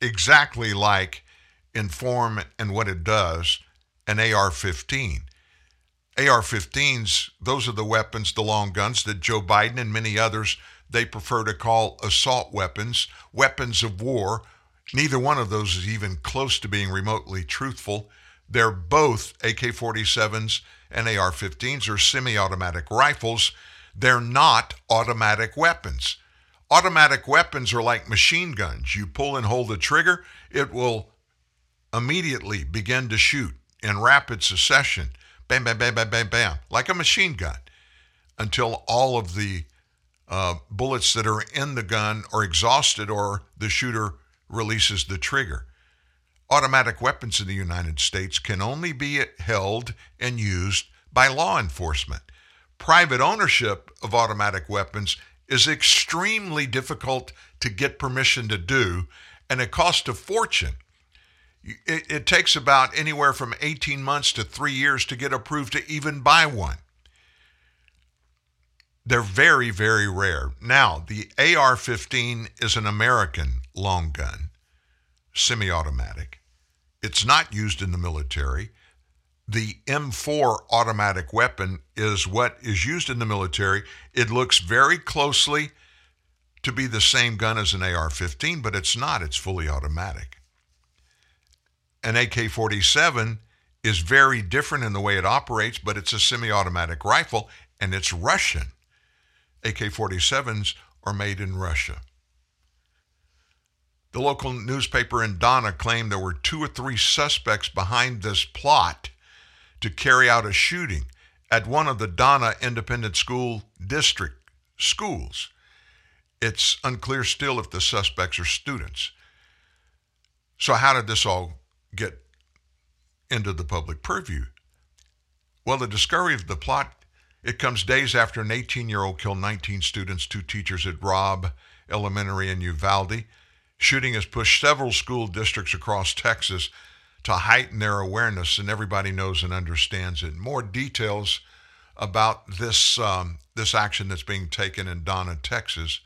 [SPEAKER 2] exactly like in form and what it does an AR 15. AR 15s, those are the weapons, the long guns that Joe Biden and many others they prefer to call assault weapons, weapons of war. Neither one of those is even close to being remotely truthful. They're both AK 47s and AR 15s or semi automatic rifles. They're not automatic weapons. Automatic weapons are like machine guns. You pull and hold the trigger, it will immediately begin to shoot in rapid succession. Bam, bam, bam, bam, bam, bam, like a machine gun until all of the uh, bullets that are in the gun are exhausted or the shooter releases the trigger. Automatic weapons in the United States can only be held and used by law enforcement. Private ownership of automatic weapons is extremely difficult to get permission to do, and it costs a fortune. It, it takes about anywhere from 18 months to three years to get approved to even buy one. They're very, very rare. Now, the AR 15 is an American long gun, semi automatic. It's not used in the military. The M4 automatic weapon is what is used in the military. It looks very closely to be the same gun as an AR 15, but it's not. It's fully automatic. An AK 47 is very different in the way it operates, but it's a semi automatic rifle and it's Russian. AK 47s are made in Russia. The local newspaper in Donna claimed there were two or three suspects behind this plot to carry out a shooting at one of the Donna Independent School District schools. It's unclear still if the suspects are students. So, how did this all get into the public purview? Well, the discovery of the plot it comes days after an 18-year-old killed 19 students, two teachers at Robb Elementary in Uvalde. Shooting has pushed several school districts across Texas to heighten their awareness, and everybody knows and understands it. More details about this um, this action that's being taken in Donna, Texas,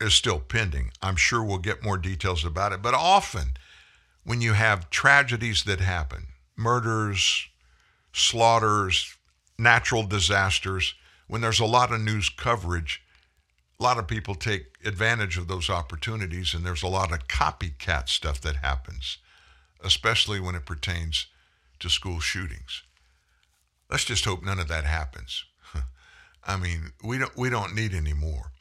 [SPEAKER 2] is still pending. I'm sure we'll get more details about it. But often, when you have tragedies that happen, murders, slaughters, natural disasters, when there's a lot of news coverage, a lot of people take advantage of those opportunities, and there's a lot of copycat stuff that happens, especially when it pertains to school shootings. Let's just hope none of that happens. I mean, we don't we don't need any more.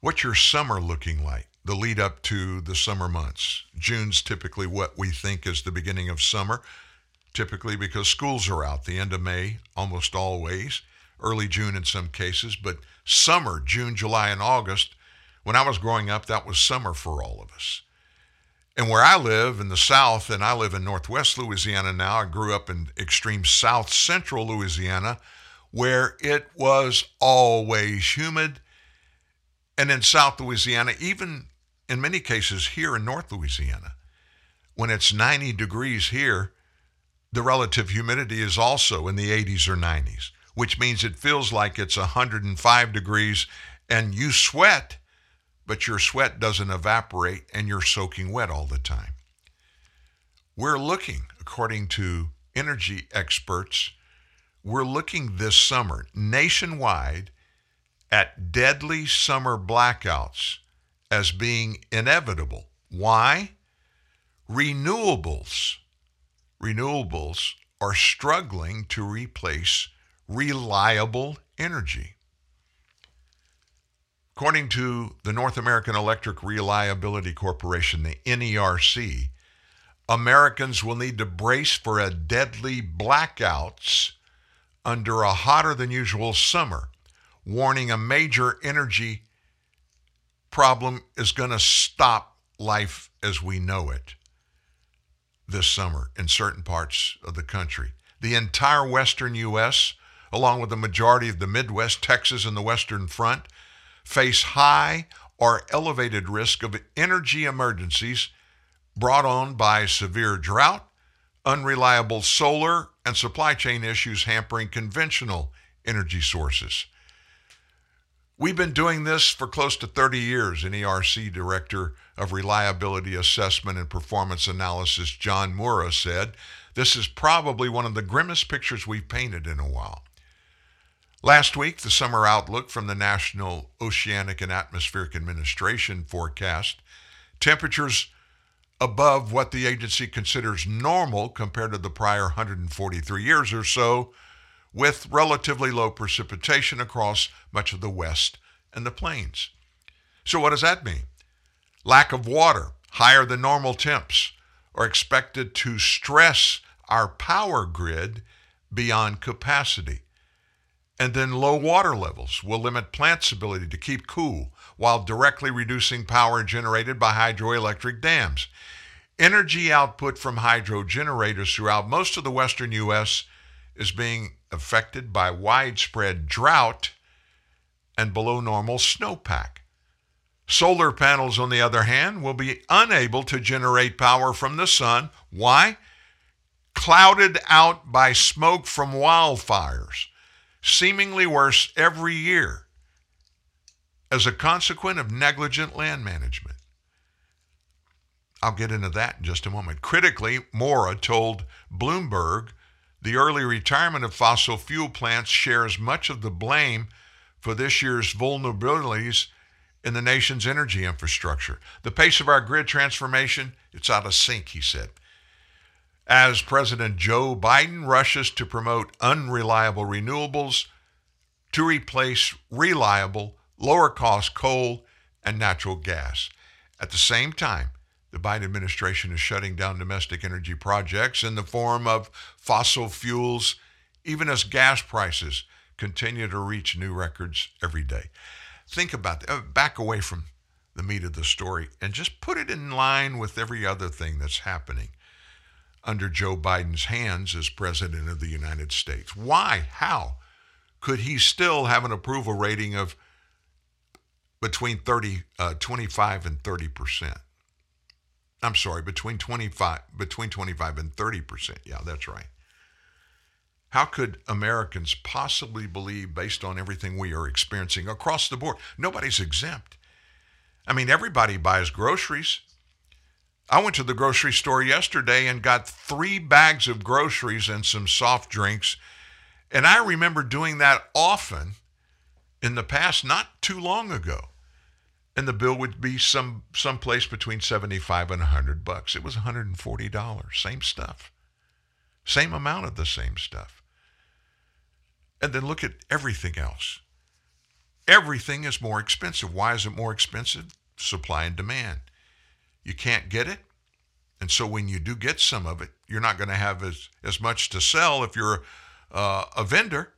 [SPEAKER 2] What's your summer looking like? The lead up to the summer months. June's typically what we think is the beginning of summer, typically because schools are out. The end of May, almost always, early June in some cases, but summer, June, July, and August. When I was growing up, that was summer for all of us. And where I live in the South, and I live in Northwest Louisiana now, I grew up in extreme South Central Louisiana, where it was always humid. And in South Louisiana, even in many cases here in North Louisiana, when it's 90 degrees here, the relative humidity is also in the 80s or 90s which means it feels like it's 105 degrees and you sweat, but your sweat doesn't evaporate and you're soaking wet all the time. We're looking, according to energy experts, we're looking this summer nationwide at deadly summer blackouts as being inevitable. Why? Renewables. Renewables are struggling to replace reliable energy. According to the North American Electric Reliability Corporation, the NERC, Americans will need to brace for a deadly blackouts under a hotter than usual summer, warning a major energy problem is going to stop life as we know it this summer in certain parts of the country. The entire western U.S along with the majority of the Midwest, Texas, and the Western Front, face high or elevated risk of energy emergencies brought on by severe drought, unreliable solar, and supply chain issues hampering conventional energy sources. We've been doing this for close to 30 years, NERC Director of Reliability Assessment and Performance Analysis John Moura said. This is probably one of the grimmest pictures we've painted in a while. Last week, the summer outlook from the National Oceanic and Atmospheric Administration forecast temperatures above what the agency considers normal compared to the prior 143 years or so, with relatively low precipitation across much of the west and the plains. So, what does that mean? Lack of water, higher than normal temps, are expected to stress our power grid beyond capacity. And then low water levels will limit plants' ability to keep cool while directly reducing power generated by hydroelectric dams. Energy output from hydro generators throughout most of the western U.S. is being affected by widespread drought and below normal snowpack. Solar panels, on the other hand, will be unable to generate power from the sun. Why? Clouded out by smoke from wildfires, seemingly worse every year as a consequence of negligent land management. I'll get into that in just a moment. Critically, Moura told Bloomberg the early retirement of fossil fuel plants shares much of the blame for this year's vulnerabilities in the nation's energy infrastructure. The pace of our grid transformation, it's out of sync, he said. As President Joe Biden rushes to promote unreliable renewables to replace reliable, lower cost coal and natural gas. At the same time, the Biden administration is shutting down domestic energy projects in the form of fossil fuels, even as gas prices continue to reach new records every day. Think about that. Uh, back away from the meat of the story and just put it in line with every other thing that's happening under Joe Biden's hands as President of the United States. Why? How could he still have an approval rating of between 30, uh, 25 and 30 percent? I'm sorry, between 25, between 25 and 30 percent. Yeah, that's right. How could Americans possibly believe, based on everything we are experiencing across the board? Nobody's exempt. I mean, everybody buys groceries. I went to the grocery store yesterday and got three bags of groceries and some soft drinks. And I remember doing that often in the past, not too long ago. And the bill would be some someplace between 75 and 100 bucks. It was $140, same stuff. Same amount of the same stuff. And then look at everything else. Everything is more expensive. Why is it more expensive? Supply and demand. You can't get it. And so when you do get some of it, you're not going to have as, as much to sell if you're uh, a vendor.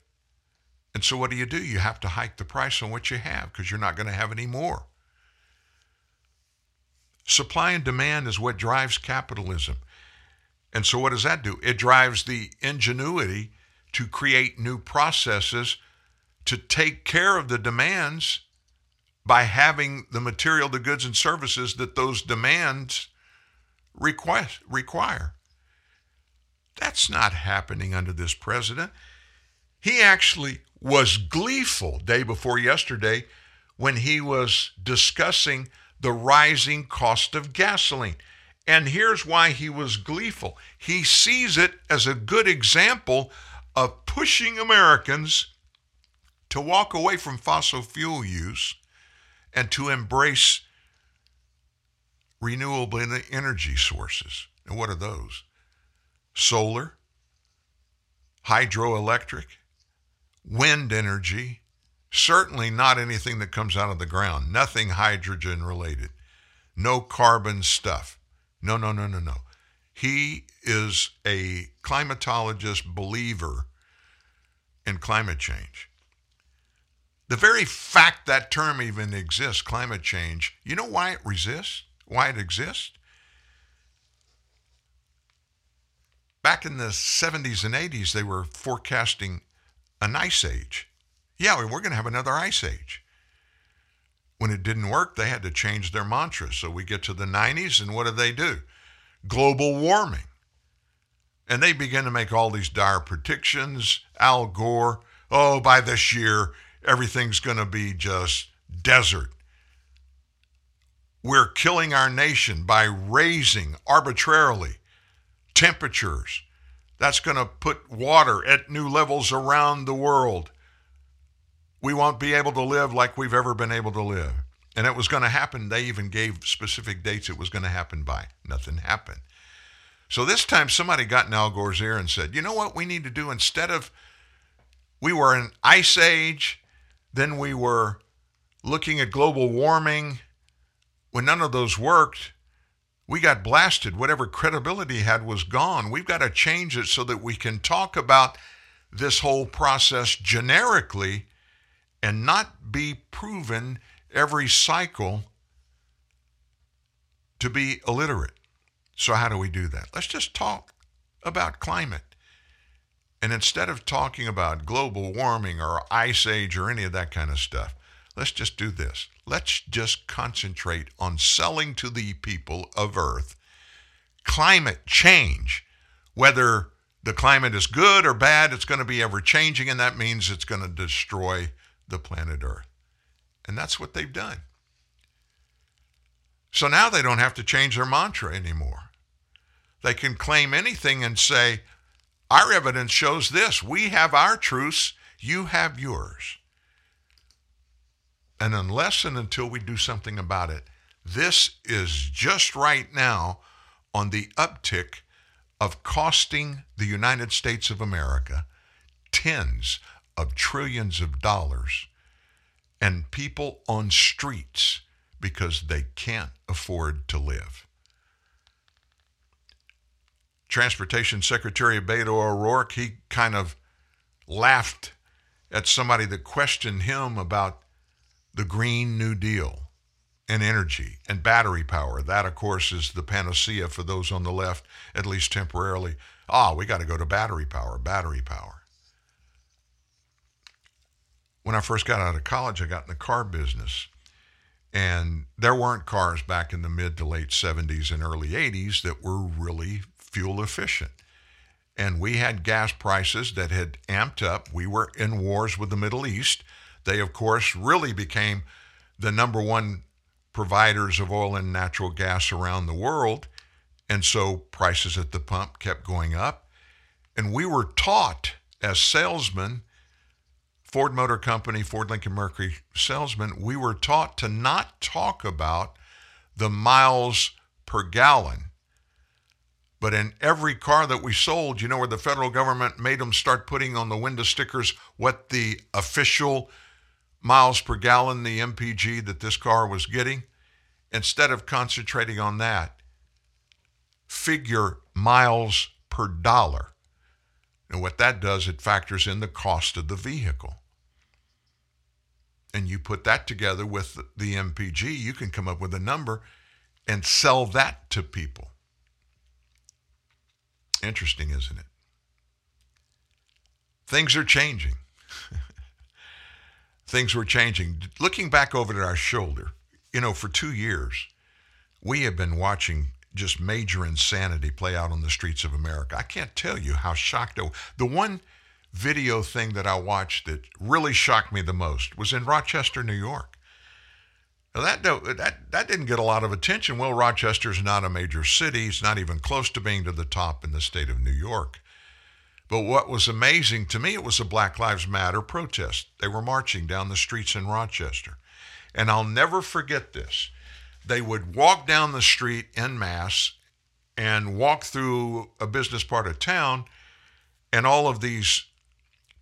[SPEAKER 2] And so what do you do? You have to hike the price on what you have because you're not going to have any more. Supply and demand is what drives capitalism. And so what does that do? It drives the ingenuity to create new processes to take care of the demands by having the material, the goods and services that those demands request, require. That's not happening under this president. He actually was gleeful day before yesterday when he was discussing the rising cost of gasoline. And here's why he was gleeful. He sees it as a good example of pushing Americans to walk away from fossil fuel use and to embrace renewable energy sources. And what are those? Solar, hydroelectric, wind energy, certainly not anything that comes out of the ground, nothing hydrogen related, no carbon stuff. No, no, no, no, no. He is a climatologist believer in climate change. The very fact that term even exists, climate change, you know why it resists? Why it exists? Back in the 70s and 80s, they were forecasting an ice age. Yeah, we're going to have another ice age. When it didn't work, they had to change their mantra. So we get to the 90s, and what do they do? Global warming. And they begin to make all these dire predictions. Al Gore, oh, by this year, everything's going to be just desert. We're killing our nation by raising arbitrarily temperatures. That's going to put water at new levels around the world. We won't be able to live like we've ever been able to live. And it was going to happen. They even gave specific dates it was going to happen by. Nothing happened. So this time somebody got in Al Gore's ear and said, you know what we need to do instead of we were in ice age, then we were looking at global warming. When none of those worked, we got blasted. Whatever credibility had was gone. We've got to change it so that we can talk about this whole process generically and not be proven every cycle to be illiterate. So, how do we do that? Let's just talk about climate. And instead of talking about global warming or ice age or any of that kind of stuff, let's just do this. Let's just concentrate on selling to the people of Earth climate change. Whether the climate is good or bad, it's going to be ever changing, and that means it's going to destroy the planet Earth. And that's what they've done. So now they don't have to change their mantra anymore. They can claim anything and say, Our evidence shows this. We have our truths, you have yours. And unless and until we do something about it, this is just right now on the uptick of costing the United States of America tens of trillions of dollars and people on streets because they can't afford to live. Transportation Secretary Beto O'Rourke, he kind of laughed at somebody that questioned him about the Green New Deal and energy and battery power. That, of course, is the panacea for those on the left, at least temporarily. Ah, we got to go to battery power, battery power. When I first got out of college, I got in the car business. And there weren't cars back in the mid to late 70s and early 80s that were really fuel efficient. And we had gas prices that had amped up. We were in wars with the Middle East. They, of course, really became the number one providers of oil and natural gas around the world. And so prices at the pump kept going up. And we were taught as salesmen, Ford Motor Company, Ford Lincoln Mercury salesmen, we were taught to not talk about the miles per gallon. But in every car that we sold, you know where the federal government made them start putting on the window stickers what the official miles per gallon, the MPG that this car was getting? instead of concentrating on that, figure miles per dollar. And what that does, it factors in the cost of the vehicle. And you put that together with the MPG, you can come up with a number and sell that to people. Interesting, isn't it? Things are changing. Things were changing. Looking back over at our shoulder, you know, for two years, we have been watching just major insanity play out on the streets of America. I can't tell you how shocked I was. The one video thing that I watched that really shocked me the most was in Rochester, New York. Now that, that, that didn't get a lot of attention. Well, Rochester's not a major city. It's not even close to being to the top in the state of New York. But what was amazing to me, it was a Black Lives Matter protest. They were marching down the streets in Rochester. And I'll never forget this. They would walk down the street en masse and walk through a business part of town, and all of these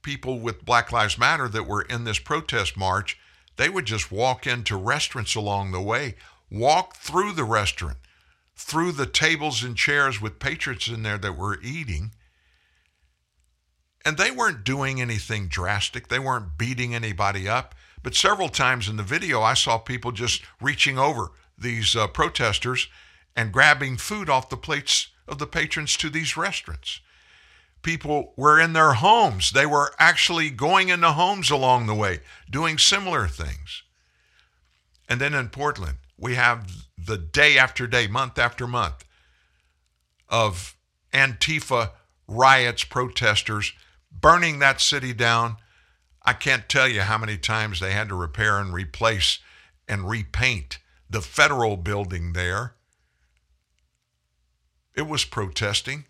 [SPEAKER 2] people with Black Lives Matter that were in this protest march, they would just walk into restaurants along the way, walk through the restaurant, through the tables and chairs with patrons in there that were eating. And they weren't doing anything drastic. They weren't beating anybody up. But several times in the video, I saw people just reaching over these uh, protesters and grabbing food off the plates of the patrons to these restaurants. People were in their homes. They were actually going into homes along the way, doing similar things. And then in Portland, we have the day after day, month after month of Antifa riots, protesters burning that city down, I can't tell you how many times they had to repair and replace and repaint the federal building there. It was protesting.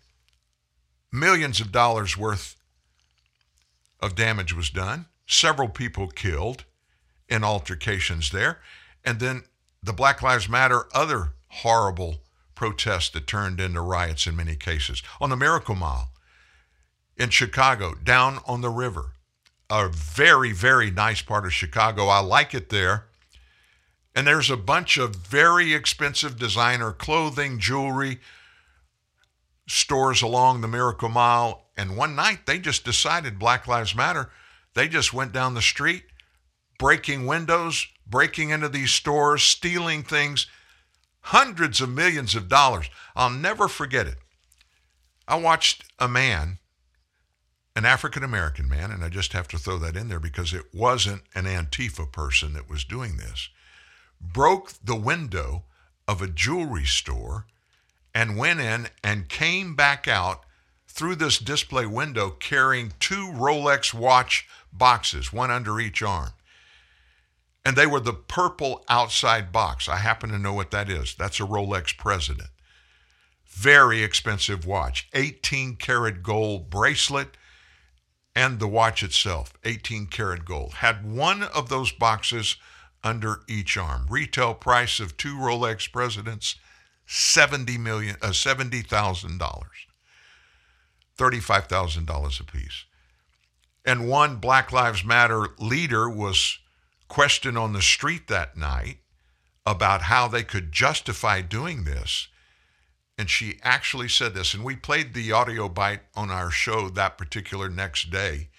[SPEAKER 2] Millions of dollars worth of damage was done. Several people killed in altercations there. And then the Black Lives Matter other horrible protests that turned into riots in many cases. On the Miracle Mile in Chicago, down on the river, a very, very nice part of Chicago. I like it there. And there's a bunch of very expensive designer clothing, jewelry stores along the Miracle Mile. And one night they just decided Black Lives Matter. They just went down the street, breaking windows, breaking into these stores, stealing things, hundreds of millions of dollars. I'll never forget it. I watched a man an African American man, and I just have to throw that in there because it wasn't an Antifa person that was doing this, broke the window of a jewelry store and went in and came back out through this display window carrying two Rolex watch boxes, one under each arm. And they were the purple outside box. I happen to know what that is. That's a Rolex President. Very expensive watch. 18 karat gold bracelet and the watch itself, 18 karat gold. Had one of those boxes under each arm. Retail price of two Rolex Presidents, 70 million, uh, $70,000. $35,000 apiece. And one Black Lives Matter leader was questioned on the street that night about how they could justify doing this. And she actually said this, and we played the audio bite on our show that particular next day.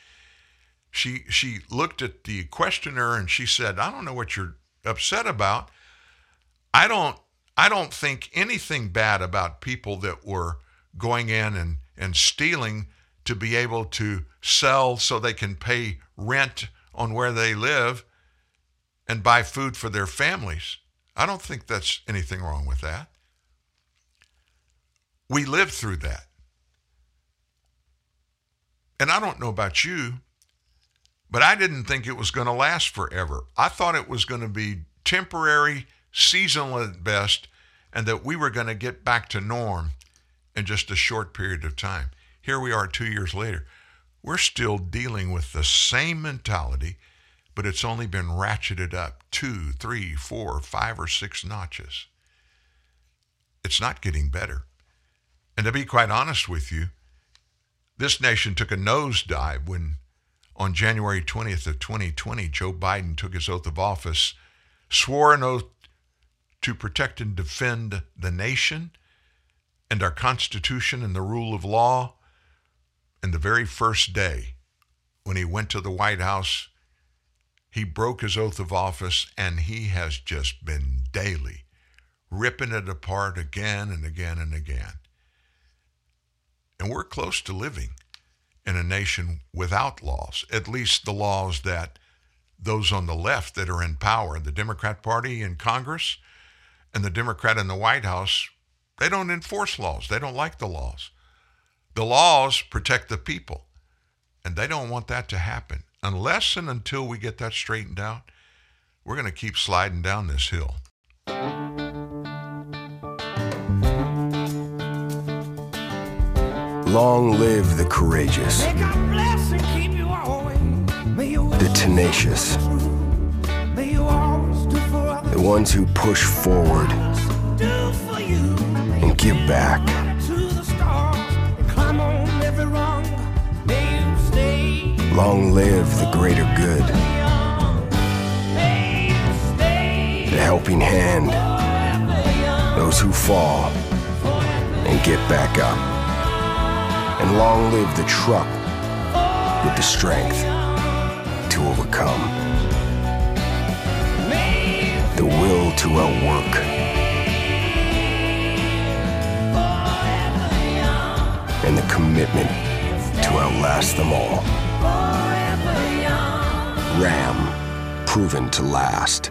[SPEAKER 2] She she looked at the questioner and she said, "I don't know what you're upset about. I don't I don't think anything bad about people that were going in and and stealing to be able to sell so they can pay rent on where they live and buy food for their families. I don't think that's anything wrong with that. We lived through that. And I don't know about you, but I didn't think it was going to last forever. I thought it was going to be temporary, seasonal at best, and that we were going to get back to norm in just a short period of time. Here we are two years later. We're still dealing with the same mentality, but it's only been ratcheted up two, three, four, five, or six notches. It's not getting better. And to be quite honest with you, this nation took a nosedive when on January 20th of 2020, Joe Biden took his oath of office, swore an oath to protect and defend the nation and our Constitution and the rule of law. And the very first day when he went to the White House, he broke his oath of office and he has just been daily ripping it apart again and again and again. And we're close to living in a nation without laws, at least the laws that those on the left that are in power, the Democrat Party in Congress and the Democrat in the White House, they don't enforce laws. They don't like the laws. The laws protect the people, and they don't want that to happen. Unless and until we get that straightened out, we're going to keep sliding down this hill.
[SPEAKER 28] Long live the courageous, the tenacious, the ones who push forward and give back. Long live the greater good, the helping hand, those who fall and get back up. And long live the truck with the strength to overcome, to outwork, and the commitment to outlast them all. Ram, proven to last.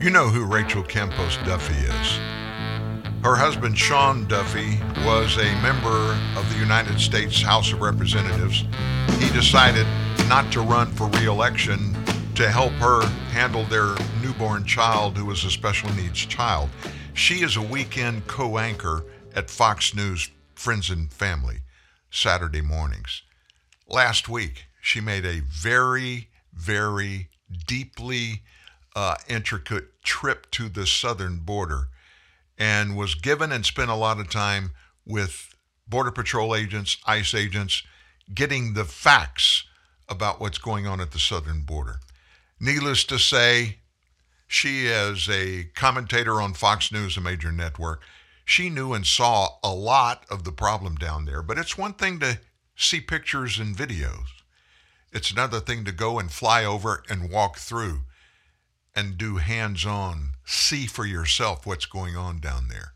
[SPEAKER 2] You know who Rachel Campos Duffy is. Her husband, Sean Duffy, was a member of the United States House of Representatives. He decided not to run for reelection to help her handle their newborn child, who was a special needs child. She is a weekend co anchor at Fox News Friends and Family, Saturday mornings. Last week, she made a very, very deeply uh, intricate trip to the southern border and was given and spent a lot of time with Border Patrol agents, ICE agents, getting the facts about what's going on at the southern border. Needless to say, she, as a commentator on Fox News, a major network, she knew and saw a lot of the problem down there. But it's one thing to see pictures and videos, it's another thing to go and fly over and walk through and do hands on, see for yourself what's going on down there.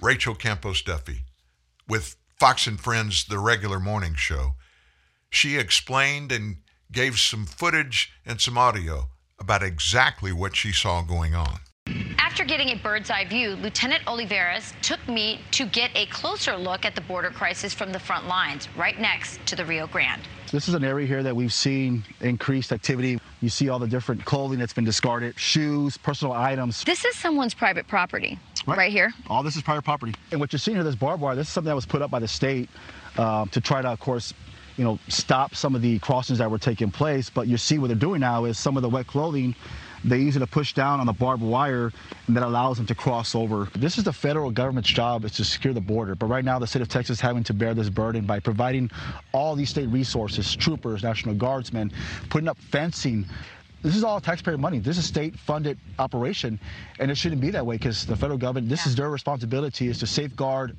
[SPEAKER 2] Rachel Campos Duffy with Fox and Friends, the regular morning show. She explained and gave some footage and some audio about exactly what she saw going on.
[SPEAKER 29] After getting a bird's eye view, Lieutenant Olivarez took me to get a closer look at the border crisis from the front lines, right next to the Rio Grande.
[SPEAKER 30] This is an area here that we've seen increased activity. You see all the different clothing that's been discarded, shoes, personal items.
[SPEAKER 29] This is someone's private property, right, right here.
[SPEAKER 30] All this is private property. And what you're seeing here, this barbed wire, this is something that was put up by the state uh, to try to, of course, you know, stop some of the crossings that were taking place. But you see what they're doing now is some of the wet clothing they use it to push down on the barbed wire, and that allows them to cross over. This is the federal government's job is to secure the border. But right now, the state of Texas is having to bear this burden by providing all these state resources, troopers, National Guardsmen, putting up fencing. This is all taxpayer money. This is state-funded operation, and it shouldn't be that way because the federal government. This yeah. is their responsibility is to safeguard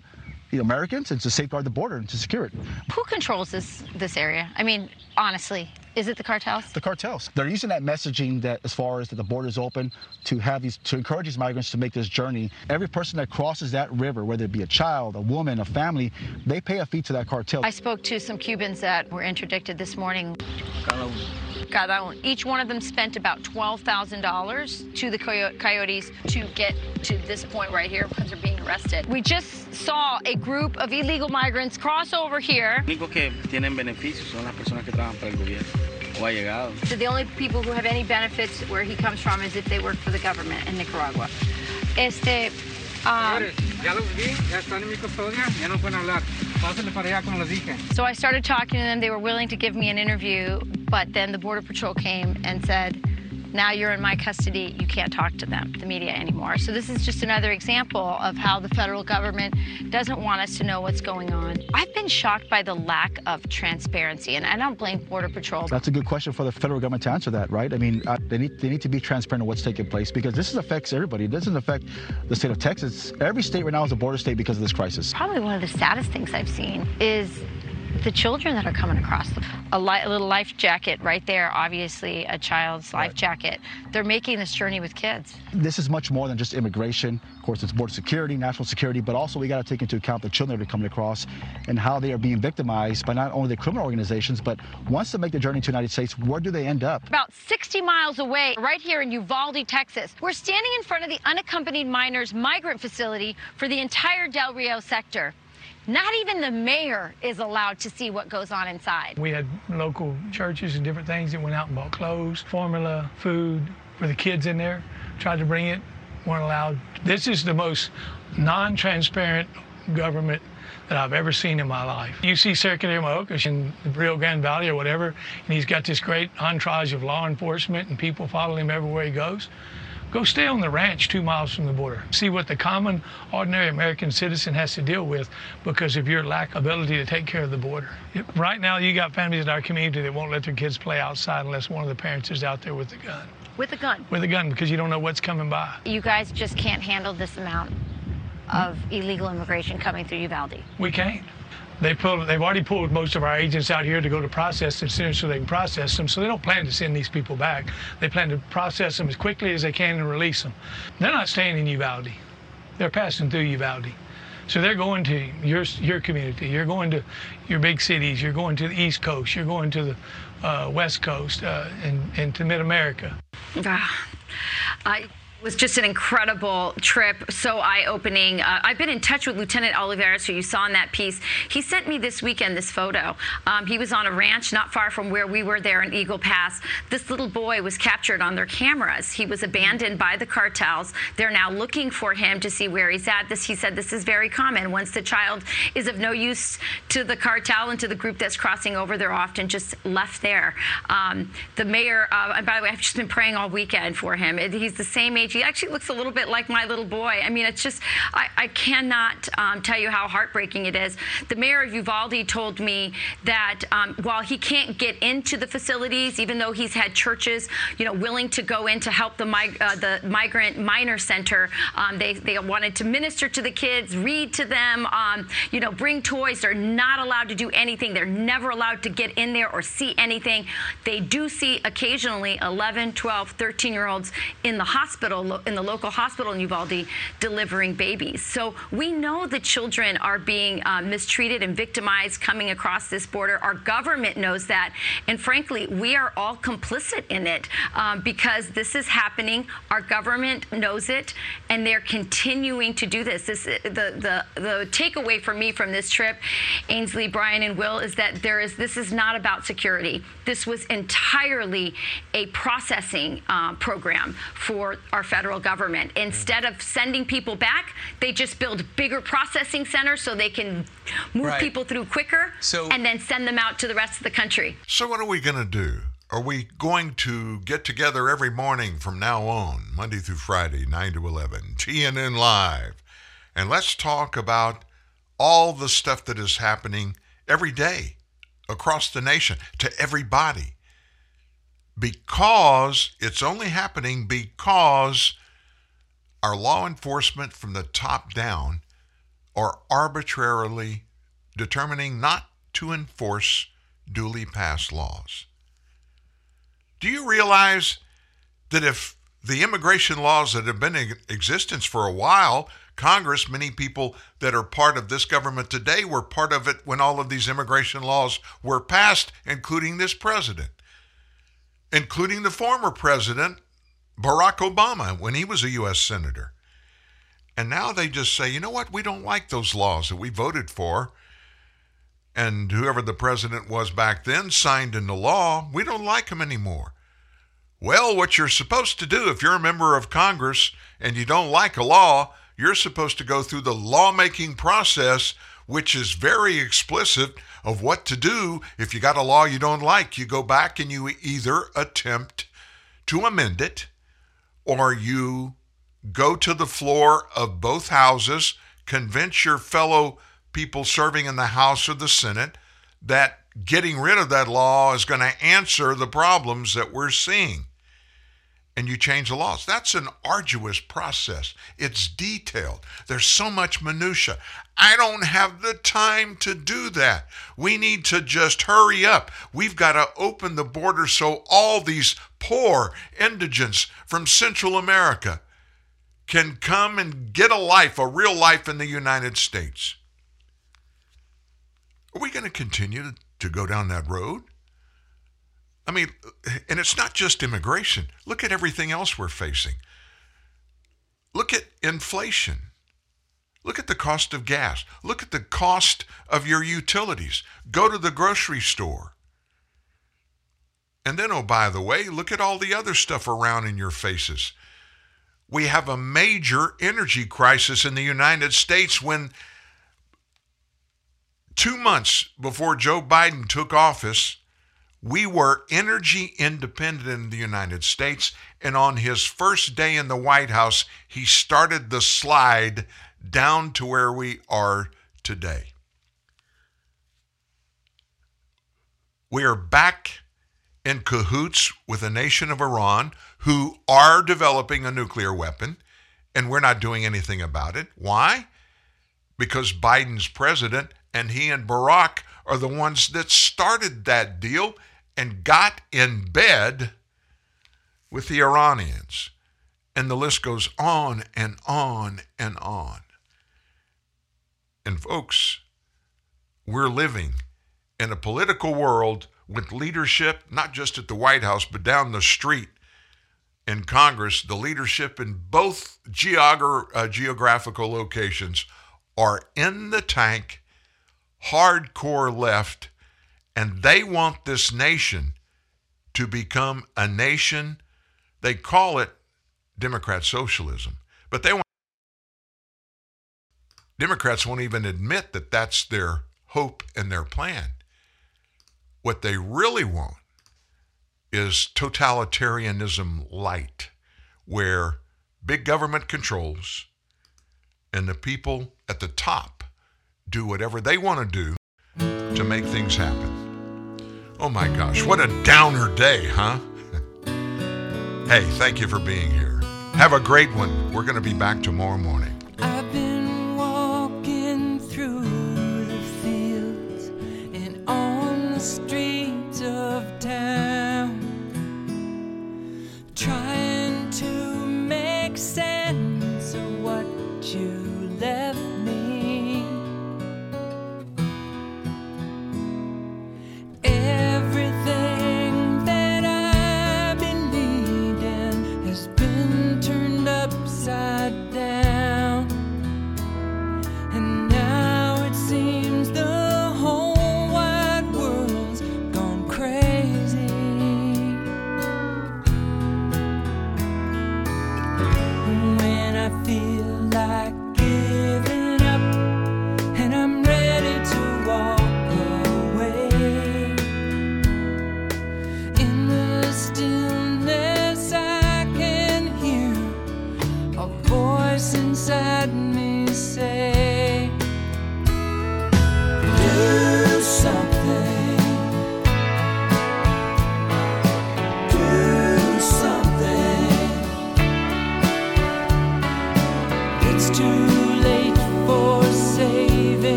[SPEAKER 30] the Americans and to safeguard the border and to secure it.
[SPEAKER 29] Who controls this this area? I mean, honestly, is it the cartels?
[SPEAKER 30] The cartels. They're using that messaging that as far as that the border is open to have these to encourage these migrants to make this journey. Every person that crosses that river, whether it be a child, a woman, a family, they pay a fee to that cartel.
[SPEAKER 29] I spoke to some Cubans that were interdicted this morning. Cada uno. Each one of them spent about $12,000 to the coyotes to get to this point right here because they're being arrested. We just saw a group of illegal migrants cross over here.
[SPEAKER 31] Que tienen beneficios son las personas que trabajan para el gobierno.
[SPEAKER 29] So the only people who have any benefits where he comes from is if they work for the government in Nicaragua. Este, um, ya los vi, ya están en mi custodia, ya no pueden hablar. Pásenle para allá como les dije. So I started talking to them. They were willing to give me an interview, but then the Border Patrol came and said, now you're in my custody, you can't talk to them, the media anymore. So this is just another example of how the federal government doesn't want us to know what's going on. I've been shocked by the lack of transparency, and I don't blame Border Patrol.
[SPEAKER 30] That's a good question for the federal government to answer that, right? I mean, uh, they, need, they need to be transparent on what's taking place because this affects everybody. It doesn't affect the state of Texas. Every state right now is a border state because of this crisis.
[SPEAKER 29] Probably one of the saddest things I've seen is the children that are coming across. A, li- a, little life jacket right there, obviously a child's life right. jacket. They're making this journey with kids.
[SPEAKER 30] This is much more than just immigration. Of course, it's border security, national security, but also we got to take into account the children that are coming across and how they are being victimized by not only the criminal organizations, but once they make the journey to the United States, where do they end up?
[SPEAKER 29] About 60 miles away, right here in Uvalde, Texas. We're standing in front of the unaccompanied minors migrant facility for the entire Del Rio sector. Not even the mayor is allowed to see what goes on inside.
[SPEAKER 32] We had local churches and different things that went out and bought clothes, formula, food for the kids in there, tried to bring it, weren't allowed. This is the most non transparent government that I've ever seen in my life. You see Secretary Mayorkas in the Rio Grande Valley or whatever, and he's got this great entourage of law enforcement and people following him everywhere he goes. Go stay on the ranch two miles from the border. See what the common, ordinary American citizen has to deal with because of your lack of ability to take care of the border. Right now, you got families in our community that won't let their kids play outside unless one of the parents is out there with a gun.
[SPEAKER 29] With a gun?
[SPEAKER 32] With a gun because you don't know what's coming by.
[SPEAKER 29] You guys just can't handle this amount of illegal immigration coming through Uvalde.
[SPEAKER 32] We can't. They pulled, they've already pulled most of our agents out here to go to process them soon so they can process them. So they don't plan to send these people back. They plan to process them as quickly as they can and release them. They're not staying in Uvalde. They're passing through Uvalde. So they're going to your your community. You're going to your big cities. You're going to the East Coast. You're going to the uh, West Coast uh, and, and to Mid America.
[SPEAKER 29] Ah, I It was just an incredible trip, so eye opening. Uh, I've been in touch with Lieutenant Olivarez, who you saw in that piece. He sent me this weekend this photo. Um, he was on a ranch not far from where we were there in Eagle Pass. This little boy was captured on their cameras. He was abandoned by the cartels. They're now looking for him to see where he's at. This, he said, this is very common. Once the child is of no use to the cartel and to the group that's crossing over, they're often just left there. Um, the mayor, uh, and by the way, I've just been praying all weekend for him. He's the same age. He actually looks a little bit like my little boy. I mean, it's just, I, I cannot um, tell you how heartbreaking it is. The mayor of Uvalde told me that um, while he can't get into the facilities, even though he's had churches, you know, willing to go in to help the, mig- uh, the migrant minor center, um, they, they wanted to minister to the kids, read to them, um, you know, bring toys. They're not allowed to do anything. They're never allowed to get in there or see anything. They do see occasionally 11, 12, 13 year olds in the hospital, in the local hospital in Uvalde, delivering babies. So we know that children are being uh, mistreated and victimized coming across this border. Our government knows that. And frankly, we are all complicit in it um, because this is happening. Our government knows it, and they're continuing to do this. this the, the, the takeaway for me from this trip, Ainsley, Brian, and Will, is that there is this is not about security. This was entirely a processing uh, program for our federal government. Mm-hmm. Instead of sending people back, they just build bigger processing centers so they can move
[SPEAKER 2] Right.
[SPEAKER 29] people through quicker
[SPEAKER 2] So-
[SPEAKER 29] and then send them out to the rest of the country.
[SPEAKER 2] So, what are we going to do? Are we going to get together every morning from now on, Monday through Friday, 9 to 11, TNN Live, and let's talk about all the stuff that is happening every day across the nation to everybody? Because it's only happening because our law enforcement from the top down are arbitrarily determining not to enforce duly passed laws. Do you realize that if the immigration laws that have been in existence for a while, Congress, many people that are part of this government today were part of it when all of these immigration laws were passed, including this president, including the former president, Barack Obama, when he was a U.S. Senator. And now they just say, you know what, we don't like those laws that we voted for and whoever the president was back then signed into law, we don't like him anymore. Well, what you're supposed to do if you're a member of Congress and you don't like a law, you're supposed to go through the lawmaking process, which is very explicit of what to do if you got a law you don't like. You go back and you either attempt to amend it or you go to the floor of both houses, convince your fellow people serving in the House or the Senate that getting rid of that law is going to answer the problems that we're seeing. And you change the laws. That's an arduous process. It's detailed. There's so much minutia. I don't have the time to do that. We need to just hurry up. We've got to open the border so all these poor indigents from Central America can come and get a life, a real life in the United States. Are we going to continue to, go down that road? I mean, and it's not just immigration. Look at everything else we're facing. Look at inflation. Look at the cost of gas. Look at the cost of your utilities. Go to the grocery store. And then, oh, by the way, look at all the other stuff around in your faces. We have a major energy crisis in the United States when two months before Joe Biden took office, we were energy independent in the United States. And on his first day in the White House, he started the slide down to where we are today. We are back in cahoots with a nation of Iran, who are developing a nuclear weapon, and we're not doing anything about it. Why? Because Biden's president and he and Barack are the ones that started that deal and got in bed with the Iranians. And the list goes on and on and on. And folks, we're living in a political world with leadership, not just at the White House, but down the street in Congress, the leadership in both uh, geographical locations are in the tank, hardcore left, and they want this nation to become a nation. They call it Democrat socialism, but they want. Democrats won't even admit that that's their hope and their plan. What they really want is totalitarianism light, where big government controls and the people at the top do whatever they want to do to make things happen. Oh my gosh, what a downer day, huh? hey, thank you for being here. Have a great one. We're going to be back tomorrow morning.
[SPEAKER 33] I've been walking through the fields and on the streets